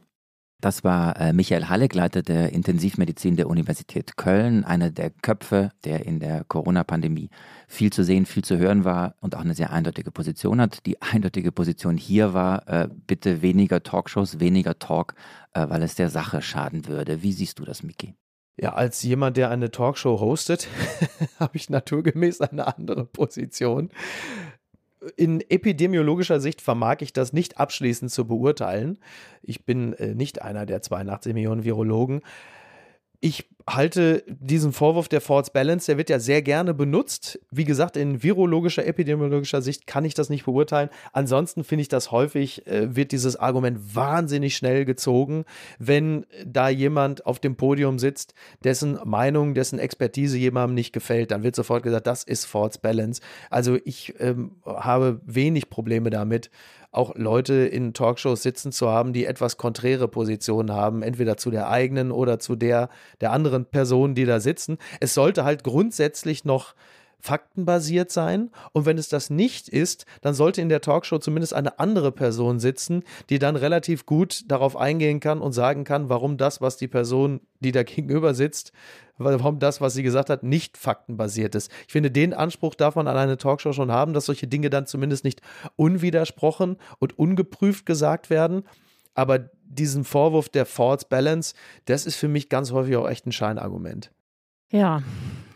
Das war äh, Michael Halleck, Leiter der Intensivmedizin der Universität Köln, einer der Köpfe, der in der Corona-Pandemie viel zu sehen, viel zu hören war und auch eine sehr eindeutige Position hat. Die eindeutige Position hier war, äh, bitte weniger Talkshows, weniger Talk, äh, weil es der Sache schaden würde. Wie siehst du das, Miki? Ja, als jemand, der eine Talkshow hostet, habe ich naturgemäß eine andere Position in epidemiologischer Sicht vermag ich das nicht abschließend zu beurteilen. Ich bin äh, nicht einer der 82 Millionen Virologen. Ich halte diesen Vorwurf der False Balance, der wird ja sehr gerne benutzt. Wie gesagt, in virologischer, epidemiologischer Sicht kann ich das nicht beurteilen. Ansonsten finde ich das häufig, äh, wird dieses Argument wahnsinnig schnell gezogen, wenn da jemand auf dem Podium sitzt, dessen Meinung, dessen Expertise jemandem nicht gefällt. Dann wird sofort gesagt, das ist False Balance. Also ich ähm, habe wenig Probleme damit, auch Leute in Talkshows sitzen zu haben, die etwas konträre Positionen haben, entweder zu der eigenen oder zu der der anderen Personen, die da sitzen. Es sollte halt grundsätzlich noch faktenbasiert sein. Und wenn es das nicht ist, dann sollte in der Talkshow zumindest eine andere Person sitzen, die dann relativ gut darauf eingehen kann und sagen kann, warum das, was die Person, die da gegenüber sitzt, warum das, was sie gesagt hat, nicht faktenbasiert ist. Ich finde, den Anspruch darf man an eine Talkshow schon haben, dass solche Dinge dann zumindest nicht unwidersprochen und ungeprüft gesagt werden. Aber diesen Vorwurf der False Balance, das ist für mich ganz häufig auch echt ein Scheinargument. Ja,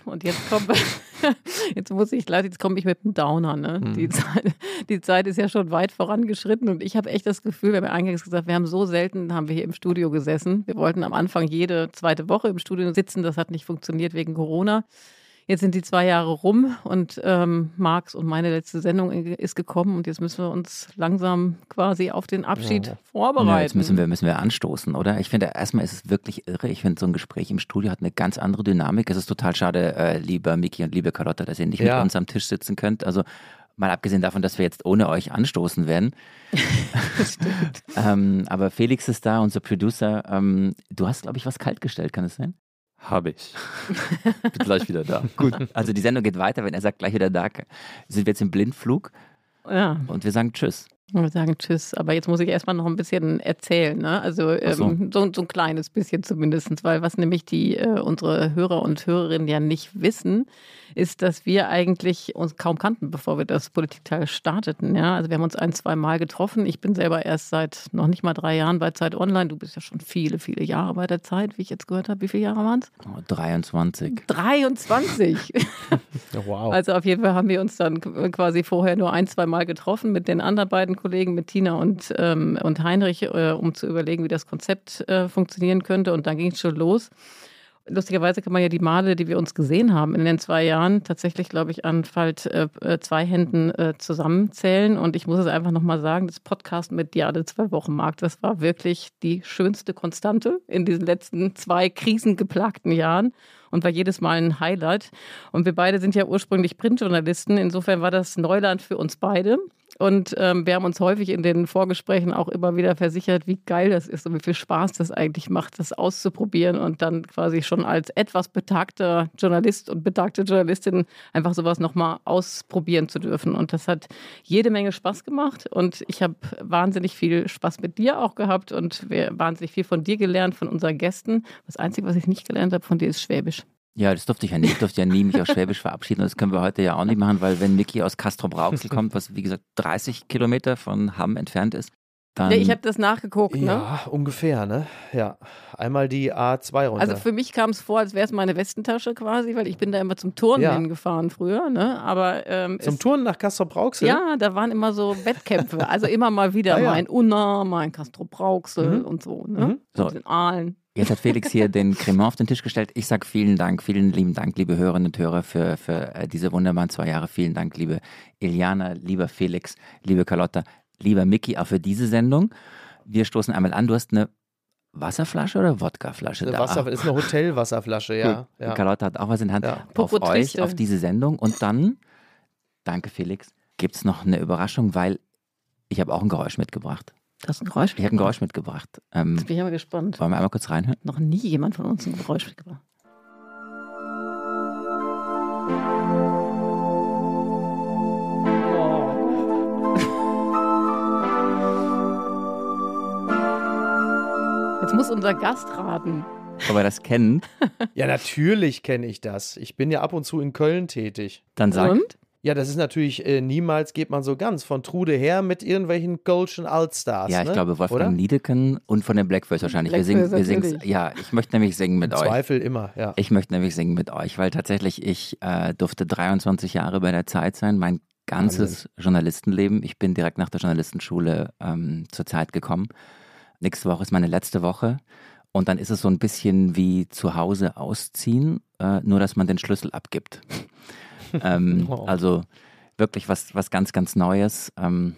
und jetzt kommt, jetzt muss ich leider, jetzt komme ich mit einem Downer. Ne? Mhm. Die, Zeit, die Zeit ist ja schon weit vorangeschritten und ich habe echt das Gefühl, wir haben ja eingangs gesagt, wir haben so selten, haben wir hier im Studio gesessen. Wir wollten am Anfang jede zweite Woche im Studio sitzen, das hat nicht funktioniert wegen Corona. Jetzt sind die zwei Jahre rum und ähm, Marx und meine letzte Sendung ist gekommen und jetzt müssen wir uns langsam quasi auf den Abschied ja. vorbereiten. Ja, jetzt müssen wir, müssen wir anstoßen, oder? Ich finde, erstmal ist es wirklich irre. Ich finde, so ein Gespräch im Studio hat eine ganz andere Dynamik. Es ist total schade, äh, lieber Miki und liebe Carlotta, dass ihr nicht ja. mit uns am Tisch sitzen könnt. Also mal abgesehen davon, dass wir jetzt ohne euch anstoßen werden. ähm, aber Felix ist da, unser Producer. Ähm, du hast, glaube ich, was kaltgestellt, kann es sein? Habe ich. Bin gleich wieder da. Gut, also die Sendung geht weiter. Wenn er sagt, gleich wieder da, sind wir jetzt im Blindflug. Ja. Und wir sagen Tschüss. Wir sagen Tschüss, aber jetzt muss ich erstmal noch ein bisschen erzählen, ne? Also so. Ähm, so. so. ein kleines bisschen zumindest, weil was nämlich die äh, unsere Hörer und Hörerinnen ja nicht wissen, ist, dass wir eigentlich uns kaum kannten, bevor wir das Politikteil starteten. Ja? Also wir haben uns ein, zwei Mal getroffen. Ich bin selber erst seit noch nicht mal drei Jahren bei Zeit Online. Du bist ja schon viele, viele Jahre bei der Zeit, wie ich jetzt gehört habe. Wie viele Jahre waren es? Oh, 23. 23! wow. Also auf jeden Fall haben wir uns dann quasi vorher nur ein, zwei Mal getroffen mit den anderen beiden Kollegen, mit Tina und, ähm, und Heinrich, äh, um zu überlegen, wie das Konzept äh, funktionieren könnte. Und dann ging es schon los. Lustigerweise kann man ja die Male, die wir uns gesehen haben in den zwei Jahren, tatsächlich, glaube ich, an Falt äh, äh, zwei Händen äh, zusammenzählen. Und ich muss es einfach nochmal sagen, das Podcast mit dir zwei Wochen, Marc, das war wirklich die schönste Konstante in diesen letzten zwei krisengeplagten Jahren und war jedes Mal ein Highlight. Und wir beide sind ja ursprünglich Printjournalisten. Insofern war das Neuland für uns beide. Und ähm, wir haben uns häufig in den Vorgesprächen auch immer wieder versichert, wie geil das ist und wie viel Spaß das eigentlich macht, das auszuprobieren und dann quasi schon als etwas betagter Journalist und betagte Journalistin einfach sowas nochmal ausprobieren zu dürfen. Und das hat jede Menge Spaß gemacht und ich habe wahnsinnig viel Spaß mit dir auch gehabt und wir wahnsinnig viel von dir gelernt, von unseren Gästen. Das Einzige, was ich nicht gelernt habe von dir, ist Schwäbisch. Ja, das durfte ich ja nicht. Ich durfte ja nie mich aus Schwäbisch verabschieden. Und das können wir heute ja auch nicht machen, weil wenn Niki aus Castrop-Rauxel kommt, was wie gesagt 30 Kilometer von Hamm entfernt ist, dann. Ja, ich habe das nachgeguckt, ne? Ja, ungefähr, ne? Ja. Einmal die A2 runter. Also für mich kam es vor, als wäre es meine Westentasche quasi, weil ich bin da immer zum Turnen ja. hingefahren früher, ne? Aber ähm, zum Turnen nach Castrop-Rauxel? Ja, da waren immer so Wettkämpfe. also immer mal wieder ah, ja. mein Unna, mein Castrop-Rauxel mhm. und so, ne? Mhm. So. Den Aalen. Jetzt hat Felix hier den Cremant auf den Tisch gestellt. Ich sage vielen Dank, vielen lieben Dank, liebe Hörerinnen und Hörer, für, für äh, diese wunderbaren zwei Jahre. Vielen Dank, liebe Iliana, lieber Felix, liebe Carlotta, lieber Mickey, auch für diese Sendung. Wir stoßen einmal an. Du hast eine Wasserflasche oder Wodkaflasche da? Wasser, ist eine Hotelwasserflasche, ja. ja. Carlotta hat auch was in der Hand. Ja. Auf euch, auf diese Sendung. Und dann, danke Felix, gibt es noch eine Überraschung, weil ich habe auch ein Geräusch mitgebracht. Du hast ein Geräusch Ich habe ein Geräusch mitgebracht. Ähm, Jetzt bin ich aber gespannt. Wollen wir einmal kurz reinhören? Noch nie jemand von uns ein Geräusch mitgebracht. Jetzt muss unser Gast raten. Ob er das kennt? ja, natürlich kenne ich das. Ich bin ja ab und zu in Köln tätig. Dann sag. Und? Ja, das ist natürlich, äh, niemals geht man so ganz von Trude her mit irgendwelchen Kölschen Allstars. Ja, ich ne? glaube Wolfgang Oder? Niedeken und von den Blackbirds wahrscheinlich. wir singen, wir singen, ja, ich möchte nämlich singen mit Im euch. Zweifel immer, ja. Ich möchte nämlich singen mit euch, weil tatsächlich ich äh, durfte 23 Jahre bei der Zeit sein, mein ganzes Wahnsinn. Journalistenleben. Ich bin direkt nach der Journalistenschule ähm, zur Zeit gekommen. Nächste Woche ist meine letzte Woche. Und dann ist es so ein bisschen wie zu Hause ausziehen, äh, nur dass man den Schlüssel abgibt. Ähm, wow. Also wirklich was, was ganz, ganz Neues. Ähm,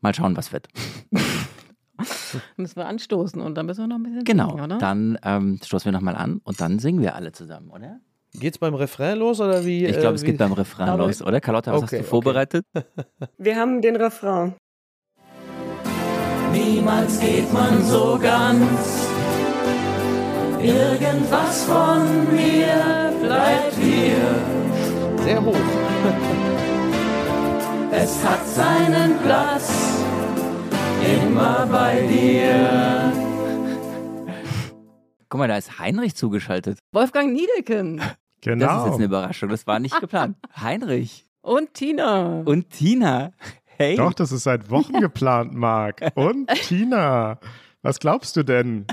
mal schauen, was wird. müssen wir anstoßen und dann müssen wir noch ein bisschen genau, singen, oder? Dann ähm, stoßen wir nochmal an und dann singen wir alle zusammen, oder? Geht's beim Refrain los oder wie? Ich glaube, äh, es geht beim Refrain Aber los, oder? Carlotta, was okay, hast du vorbereitet? Okay. Wir haben den Refrain. Niemals geht man so ganz. Irgendwas von mir bleibt hier sehr hoch. es hat seinen Platz immer bei dir. Guck mal, da ist Heinrich zugeschaltet. Wolfgang Niedecken. Genau. Das ist jetzt eine Überraschung. Das war nicht geplant. Heinrich. Und Tina. Und Tina. Hey. Doch, das ist seit Wochen geplant, Marc. Und Tina. Was glaubst du denn?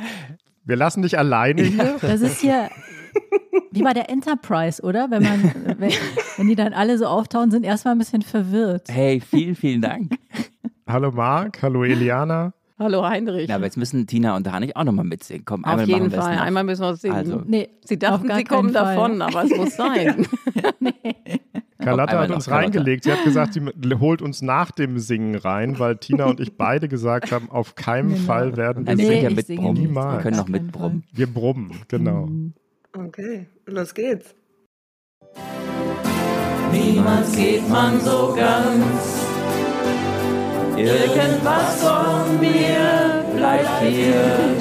Wir lassen dich alleine hier? Das ist hier wie bei der Enterprise, oder? Wenn man, wenn, wenn die dann alle so auftauchen, sind erstmal ein bisschen verwirrt. Hey, vielen, vielen Dank. hallo Marc, hallo Eliana. Hallo Heinrich. Ja, aber jetzt müssen Tina und Hanich auch nochmal mitsingen. Komm, Auf jeden Fall, einmal müssen wir singen. Also. Nee, sie dachten, sie kommen Fall. davon, aber es muss sein. nee. Carlotta hat uns reingelegt. Sie hat gesagt, sie holt uns nach dem Singen rein, weil Tina und ich beide gesagt haben, auf keinen genau. Fall werden wir nee, singen. Ja mitbrummen. Wir können noch mitbrummen. Wir brummen, genau. Okay, los geht's. Niemals geht man so ganz. Irgendwas von mir bleibt hier.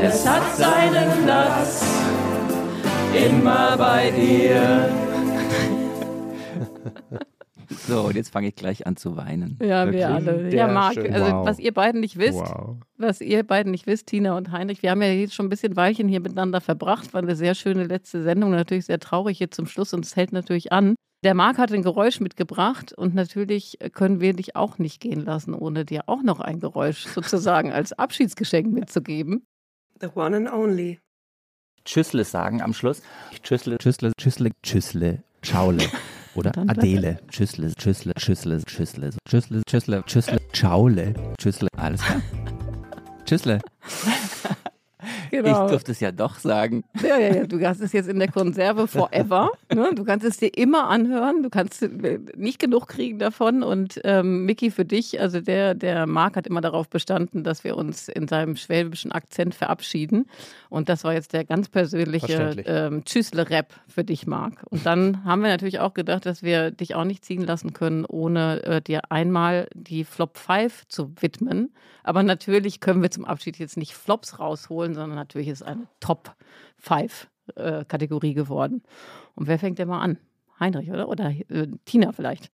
Es hat seinen Platz immer bei dir. So, und jetzt fange ich gleich an zu weinen. Ja, Wirklich? wir alle. Ja, Marc, also wow. was ihr beiden nicht wisst, wow. was ihr beiden nicht wisst, Tina und Heinrich, wir haben ja jetzt schon ein bisschen Weilchen hier miteinander verbracht, war eine sehr schöne letzte Sendung, natürlich sehr traurig hier zum Schluss und es hält natürlich an. Der Marc hat ein Geräusch mitgebracht und natürlich können wir dich auch nicht gehen lassen, ohne dir auch noch ein Geräusch sozusagen als Abschiedsgeschenk mitzugeben. The one and only. Tschüssle sagen am Schluss. Tschüssle, Tschüssle, Tschüssle, Tschüssle, Schaule. Oder Adele. Tschüssle, Tschüssle, Tschüssle, Tschüssle, Tschüssle, Tschüssle, Tschüssle, Schaule. Tschüssle. Alles klar. Tschüssle. Genau. Ich durfte es ja doch sagen. Ja, ja, ja. Du hast es jetzt in der Konserve forever. Ne? Du kannst es dir immer anhören. Du kannst äh, nicht genug kriegen davon. Und ähm, Mickey, für dich, also der, der Marc hat immer darauf bestanden, dass wir uns in seinem schwäbischen Akzent verabschieden. Und das war jetzt der ganz persönliche ähm, Tschüssle-Rap für dich, Marc. Und dann haben wir natürlich auch gedacht, dass wir dich auch nicht ziehen lassen können, ohne äh, dir einmal die Flop 5 zu widmen. Aber natürlich können wir zum Abschied jetzt nicht Flops rausholen, sondern natürlich ist eine Top 5 äh, Kategorie geworden. Und wer fängt denn mal an? Heinrich, oder? Oder äh, Tina vielleicht?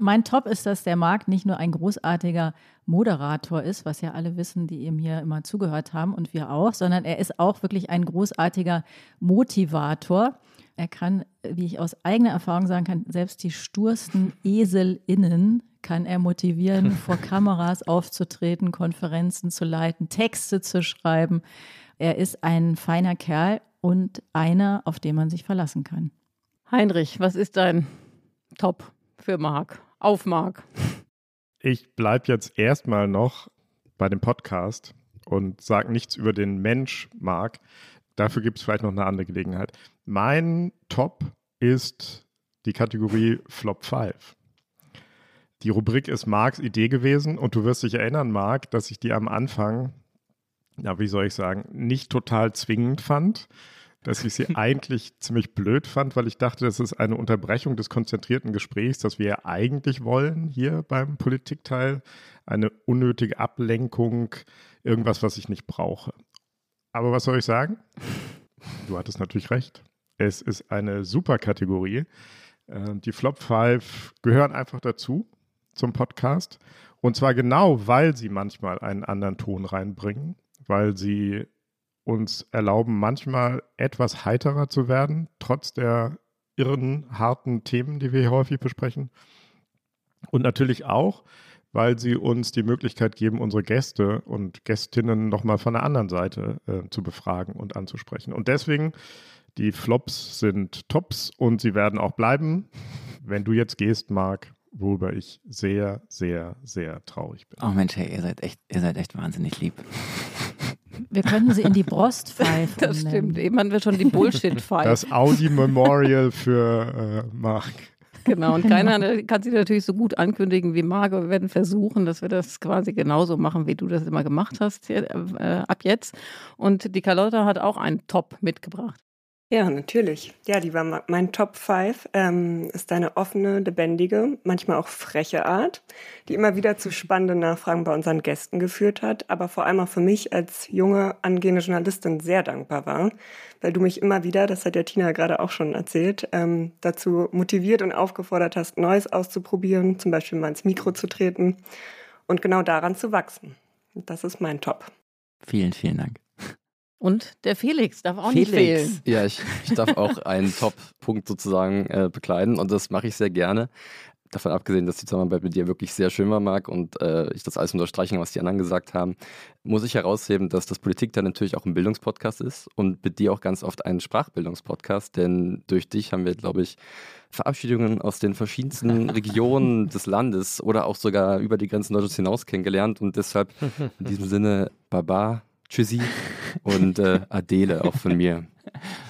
Mein Top ist, dass der Marc nicht nur ein großartiger Moderator ist, was ja alle wissen, die ihm hier immer zugehört haben und wir auch, sondern er ist auch wirklich ein großartiger Motivator. Er kann, wie ich aus eigener Erfahrung sagen kann, selbst die stursten EselInnen kann er motivieren, vor Kameras aufzutreten, Konferenzen zu leiten, Texte zu schreiben. Er ist ein feiner Kerl und einer, auf den man sich verlassen kann. Heinrich, was ist dein Top für Marc? Auf Marc. Ich bleibe jetzt erstmal noch bei dem Podcast und sage nichts über den Mensch Marc. Dafür gibt es vielleicht noch eine andere Gelegenheit. Mein Top ist die Kategorie Flop 5. Die Rubrik ist Marks Idee gewesen und du wirst dich erinnern, Marc, dass ich die am Anfang, ja, wie soll ich sagen, nicht total zwingend fand, dass ich sie eigentlich ziemlich blöd fand, weil ich dachte, das ist eine Unterbrechung des konzentrierten Gesprächs, das wir ja eigentlich wollen hier beim Politikteil. Eine unnötige Ablenkung, irgendwas, was ich nicht brauche. Aber was soll ich sagen? Du hattest natürlich recht. Es ist eine super Kategorie. Äh, die Flop 5 gehören einfach dazu zum Podcast. Und zwar genau, weil sie manchmal einen anderen Ton reinbringen, weil sie uns erlauben, manchmal etwas heiterer zu werden, trotz der irren, harten Themen, die wir hier häufig besprechen. Und natürlich auch, weil sie uns die Möglichkeit geben, unsere Gäste und Gästinnen nochmal von der anderen Seite äh, zu befragen und anzusprechen. Und deswegen, die Flops sind Tops und sie werden auch bleiben. Wenn du jetzt gehst, Marc, worüber ich sehr, sehr, sehr traurig bin. Oh Mensch, hey, ihr seid echt, ihr seid echt wahnsinnig lieb. Wir könnten sie in die Brost pfeifen. Das stimmt. Eben haben wir schon die Bullshit-Pfeife. Das Audi Memorial für äh, Marc. Genau, und keiner kann sie natürlich so gut ankündigen wie Marc. Wir werden versuchen, dass wir das quasi genauso machen, wie du das immer gemacht hast, äh, ab jetzt. Und die Carlotta hat auch einen Top mitgebracht. Ja, natürlich. Ja, die war mein Top 5. Ähm, ist eine offene, lebendige, manchmal auch freche Art, die immer wieder zu spannenden Nachfragen bei unseren Gästen geführt hat, aber vor allem auch für mich als junge, angehende Journalistin sehr dankbar war, weil du mich immer wieder, das hat ja Tina gerade auch schon erzählt, ähm, dazu motiviert und aufgefordert hast, Neues auszuprobieren, zum Beispiel mal ins Mikro zu treten und genau daran zu wachsen. Das ist mein Top. Vielen, vielen Dank. Und der Felix darf auch Felix. nicht fehlen. Ja, ich, ich darf auch einen Top-Punkt sozusagen äh, bekleiden und das mache ich sehr gerne. Davon abgesehen, dass die Zusammenarbeit mit dir wirklich sehr schön war, Marc, und äh, ich das alles unterstreichen, was die anderen gesagt haben, muss ich herausheben, dass das Politik dann natürlich auch ein Bildungspodcast ist und mit dir auch ganz oft ein Sprachbildungspodcast, denn durch dich haben wir, glaube ich, Verabschiedungen aus den verschiedensten Regionen des Landes oder auch sogar über die Grenzen Deutschlands hinaus kennengelernt und deshalb in diesem Sinne, Baba, Tschüssi und äh, Adele auch von mir.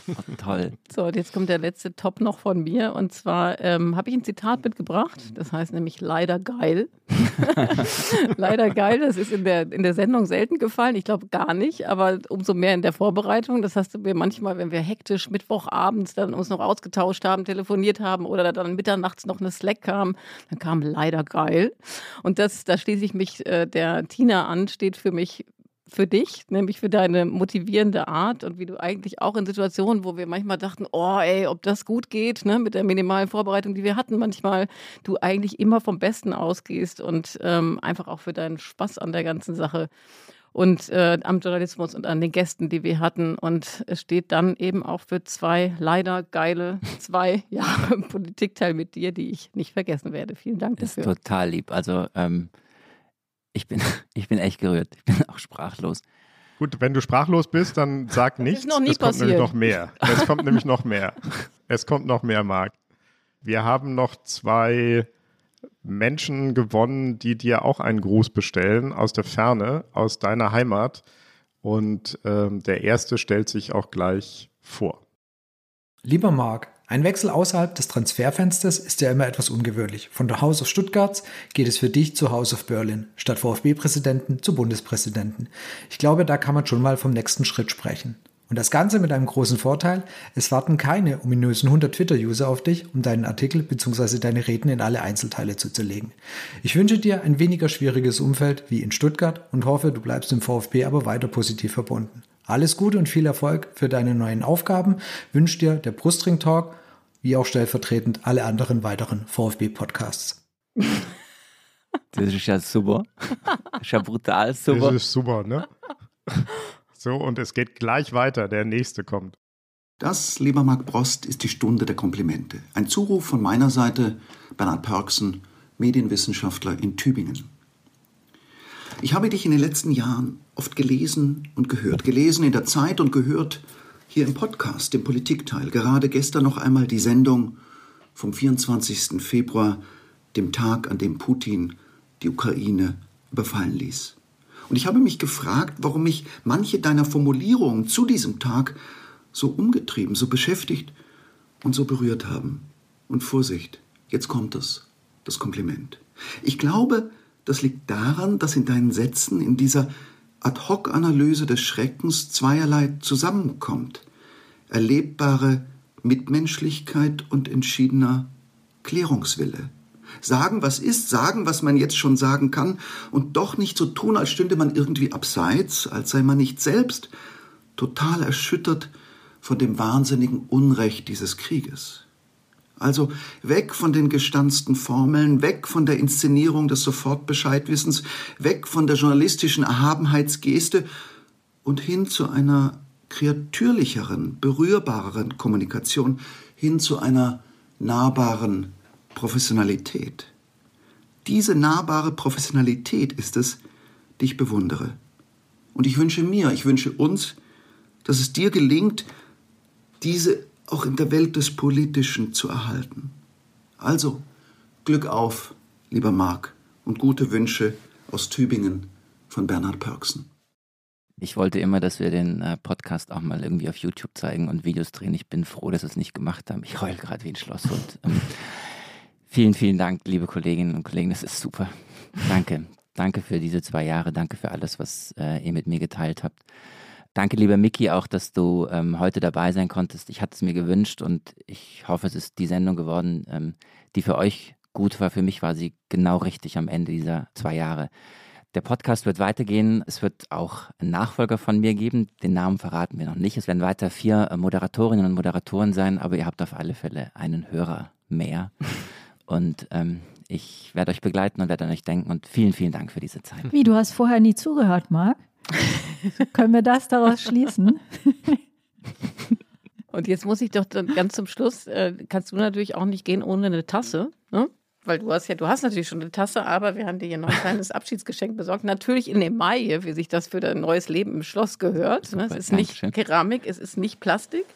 Oh, toll. So, und jetzt kommt der letzte Top noch von mir. Und zwar ähm, habe ich ein Zitat mitgebracht. Das heißt nämlich leider geil. leider geil. Das ist in der, in der Sendung selten gefallen. Ich glaube gar nicht, aber umso mehr in der Vorbereitung. Das hast du mir manchmal, wenn wir hektisch Mittwochabends dann uns noch ausgetauscht haben, telefoniert haben oder dann mitternachts noch eine Slack kam, dann kam leider geil. Und das, da schließe ich mich äh, der Tina an, steht für mich für dich, nämlich für deine motivierende Art und wie du eigentlich auch in Situationen, wo wir manchmal dachten, oh ey, ob das gut geht, ne, mit der minimalen Vorbereitung, die wir hatten, manchmal du eigentlich immer vom Besten ausgehst und ähm, einfach auch für deinen Spaß an der ganzen Sache und äh, am Journalismus und an den Gästen, die wir hatten. Und es steht dann eben auch für zwei leider geile zwei Jahre Politikteil mit dir, die ich nicht vergessen werde. Vielen Dank dafür. Ist total lieb. Also ähm, ich, bin, ich bin echt gerührt. Ich bin auch sprachlos. Gut, wenn du sprachlos bist, dann sag nichts. Ist noch nie es kommt passiert. nämlich noch mehr. Es kommt nämlich noch mehr. Es kommt noch mehr, Marc. Wir haben noch zwei Menschen gewonnen, die dir auch einen Gruß bestellen aus der Ferne, aus deiner Heimat. Und ähm, der erste stellt sich auch gleich vor. Lieber Marc, ein Wechsel außerhalb des Transferfensters ist ja immer etwas ungewöhnlich. Von der House of Stuttgart geht es für dich zu House of Berlin, statt VfB-Präsidenten zu Bundespräsidenten. Ich glaube, da kann man schon mal vom nächsten Schritt sprechen. Und das Ganze mit einem großen Vorteil, es warten keine ominösen 100 Twitter-User auf dich, um deinen Artikel bzw. deine Reden in alle Einzelteile zu zerlegen. Ich wünsche dir ein weniger schwieriges Umfeld wie in Stuttgart und hoffe, du bleibst im VfB aber weiter positiv verbunden. Alles Gute und viel Erfolg für deine neuen Aufgaben wünscht dir der Brustring Talk, wie auch stellvertretend alle anderen weiteren VfB-Podcasts. Das ist ja super. Das ist ja brutal super. Das ist super, ne? So, und es geht gleich weiter. Der nächste kommt. Das, lieber Marc Brost, ist die Stunde der Komplimente. Ein Zuruf von meiner Seite, Bernhard Pörksen, Medienwissenschaftler in Tübingen. Ich habe dich in den letzten Jahren oft gelesen und gehört. Gelesen in der Zeit und gehört hier im Podcast, im Politikteil. Gerade gestern noch einmal die Sendung vom 24. Februar, dem Tag, an dem Putin die Ukraine überfallen ließ. Und ich habe mich gefragt, warum mich manche deiner Formulierungen zu diesem Tag so umgetrieben, so beschäftigt und so berührt haben. Und Vorsicht, jetzt kommt es, das Kompliment. Ich glaube, das liegt daran, dass in deinen Sätzen, in dieser Ad-hoc-Analyse des Schreckens zweierlei zusammenkommt. Erlebbare Mitmenschlichkeit und entschiedener Klärungswille. Sagen, was ist, sagen, was man jetzt schon sagen kann und doch nicht so tun, als stünde man irgendwie abseits, als sei man nicht selbst total erschüttert von dem wahnsinnigen Unrecht dieses Krieges. Also weg von den gestanzten Formeln, weg von der Inszenierung des Sofortbescheidwissens, weg von der journalistischen Erhabenheitsgeste und hin zu einer kreatürlicheren, berührbareren Kommunikation, hin zu einer nahbaren Professionalität. Diese nahbare Professionalität ist es, die ich bewundere. Und ich wünsche mir, ich wünsche uns, dass es dir gelingt, diese auch in der Welt des Politischen zu erhalten. Also, Glück auf, lieber Marc, und gute Wünsche aus Tübingen von Bernhard Pörksen. Ich wollte immer, dass wir den äh, Podcast auch mal irgendwie auf YouTube zeigen und Videos drehen. Ich bin froh, dass wir es nicht gemacht haben. Ich heule gerade wie ein Schlosshund. Ähm, vielen, vielen Dank, liebe Kolleginnen und Kollegen. Das ist super. Danke. Danke für diese zwei Jahre. Danke für alles, was äh, ihr mit mir geteilt habt. Danke, lieber Miki, auch, dass du ähm, heute dabei sein konntest. Ich hatte es mir gewünscht und ich hoffe, es ist die Sendung geworden, ähm, die für euch gut war. Für mich war sie genau richtig am Ende dieser zwei Jahre. Der Podcast wird weitergehen. Es wird auch einen Nachfolger von mir geben. Den Namen verraten wir noch nicht. Es werden weiter vier äh, Moderatorinnen und Moderatoren sein, aber ihr habt auf alle Fälle einen Hörer mehr. Und ähm, ich werde euch begleiten und werde an euch denken. Und vielen, vielen Dank für diese Zeit. Wie, du hast vorher nie zugehört, Marc? Können wir das daraus schließen? Und jetzt muss ich doch dann ganz zum Schluss, äh, kannst du natürlich auch nicht gehen ohne eine Tasse, ne? Weil du hast ja, du hast natürlich schon eine Tasse, aber wir haben dir hier noch ein kleines Abschiedsgeschenk besorgt. Natürlich in Emaille, wie sich das für dein neues Leben im Schloss gehört. Ne? Es ist nicht. Keramik, es ist nicht Plastik.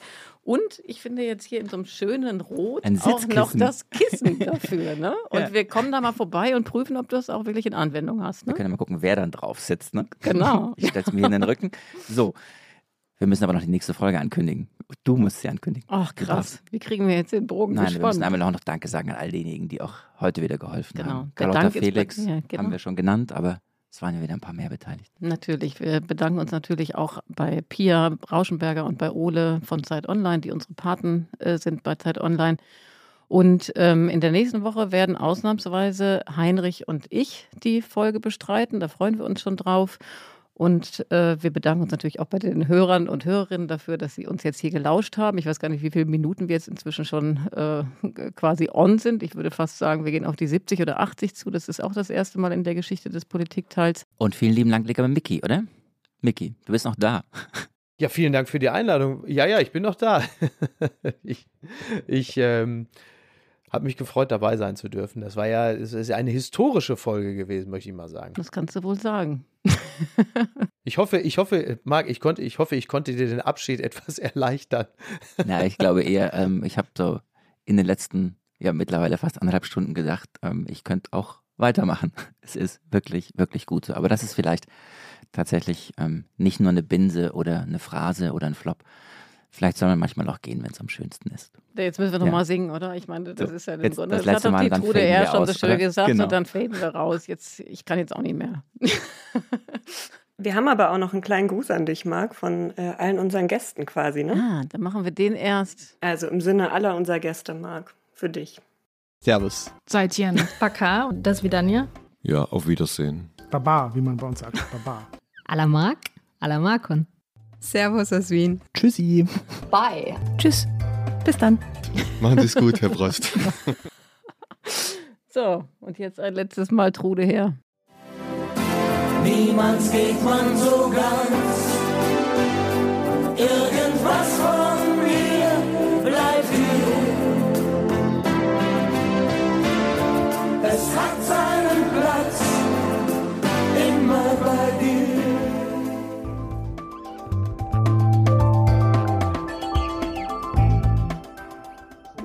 Und ich finde jetzt hier in so einem schönen Rot Ein auch noch das Kissen dafür. Ne? Und Ja. wir kommen da mal vorbei und prüfen, ob du das auch wirklich in Anwendung hast. Wir Ne? können ja mal gucken, wer dann drauf sitzt. Ne? Genau. Ich stelle es mir hier in den Rücken. So, wir müssen aber noch die nächste Folge ankündigen. Du musst sie ankündigen. Ach krass, wie kriegen wir jetzt den Bogen Nein, wir gespannt? müssen einmal auch noch Danke sagen an all diejenigen, die auch heute wieder geholfen Genau. haben. Carlotta Dank ist Felix ja, genau. haben wir schon genannt, aber es waren ja wieder ein paar mehr beteiligt. Natürlich. Wir bedanken uns natürlich auch bei Pia Rauschenberger und bei Ole von Zeit Online, die unsere Paten äh, sind bei Zeit Online. Und ähm, in der nächsten Woche werden ausnahmsweise Heinrich und ich die Folge bestreiten. Da freuen wir uns schon drauf. Und äh, wir bedanken uns natürlich auch bei den Hörern und Hörerinnen dafür, dass sie uns jetzt hier gelauscht haben. Ich weiß gar nicht, wie viele Minuten wir jetzt inzwischen schon äh, quasi on sind. Ich würde fast sagen, wir gehen auf die 70 oder 80 zu. Das ist auch das erste Mal in der Geschichte des Politikteils. Und vielen lieben Dank, lieber Mickey, oder? Mickey, du bist noch da. Ja, vielen Dank für die Einladung. Ja, ja, ich bin noch da. ich ich ähm, habe mich gefreut, dabei sein zu dürfen. Das war ja, es ist ja eine historische Folge gewesen, möchte ich mal sagen. Das kannst du wohl sagen. ich hoffe, ich hoffe, Marc, ich konnte, ich hoffe, ich konnte dir den Abschied etwas erleichtern. Na, ich glaube eher, ähm, ich habe so in den letzten, ja mittlerweile fast anderthalb Stunden gedacht, ähm, ich könnte auch weitermachen. Es ist wirklich, wirklich gut so. Aber das ist vielleicht tatsächlich ähm, nicht nur eine Binse oder eine Phrase oder ein Flop, Vielleicht soll man manchmal auch gehen, wenn es am schönsten ist. Jetzt müssen wir nochmal ja. singen, oder? Ich meine, das so, ist ja im Grunde, das, das hat doch die Trude eher schon so schön gesagt genau. und dann faden wir raus. Jetzt, ich kann jetzt auch nicht mehr. wir haben aber auch noch einen kleinen Gruß an dich, Marc, von äh, allen unseren Gästen quasi, ne? Ah, dann machen wir den erst. Also im Sinne aller unserer Gäste, Marc, für dich. Servus. Seitchen. Paka und das Vidania. Ja, auf Wiedersehen. Baba, wie man bei uns sagt. Baba. Alla Marc, alla Markon. Servus aus Wien. Tschüssi. Bye. Tschüss. Bis dann. Machen Sie es gut, Herr Prost. so, und jetzt ein letztes Mal Trude her. Niemals geht man so ganz.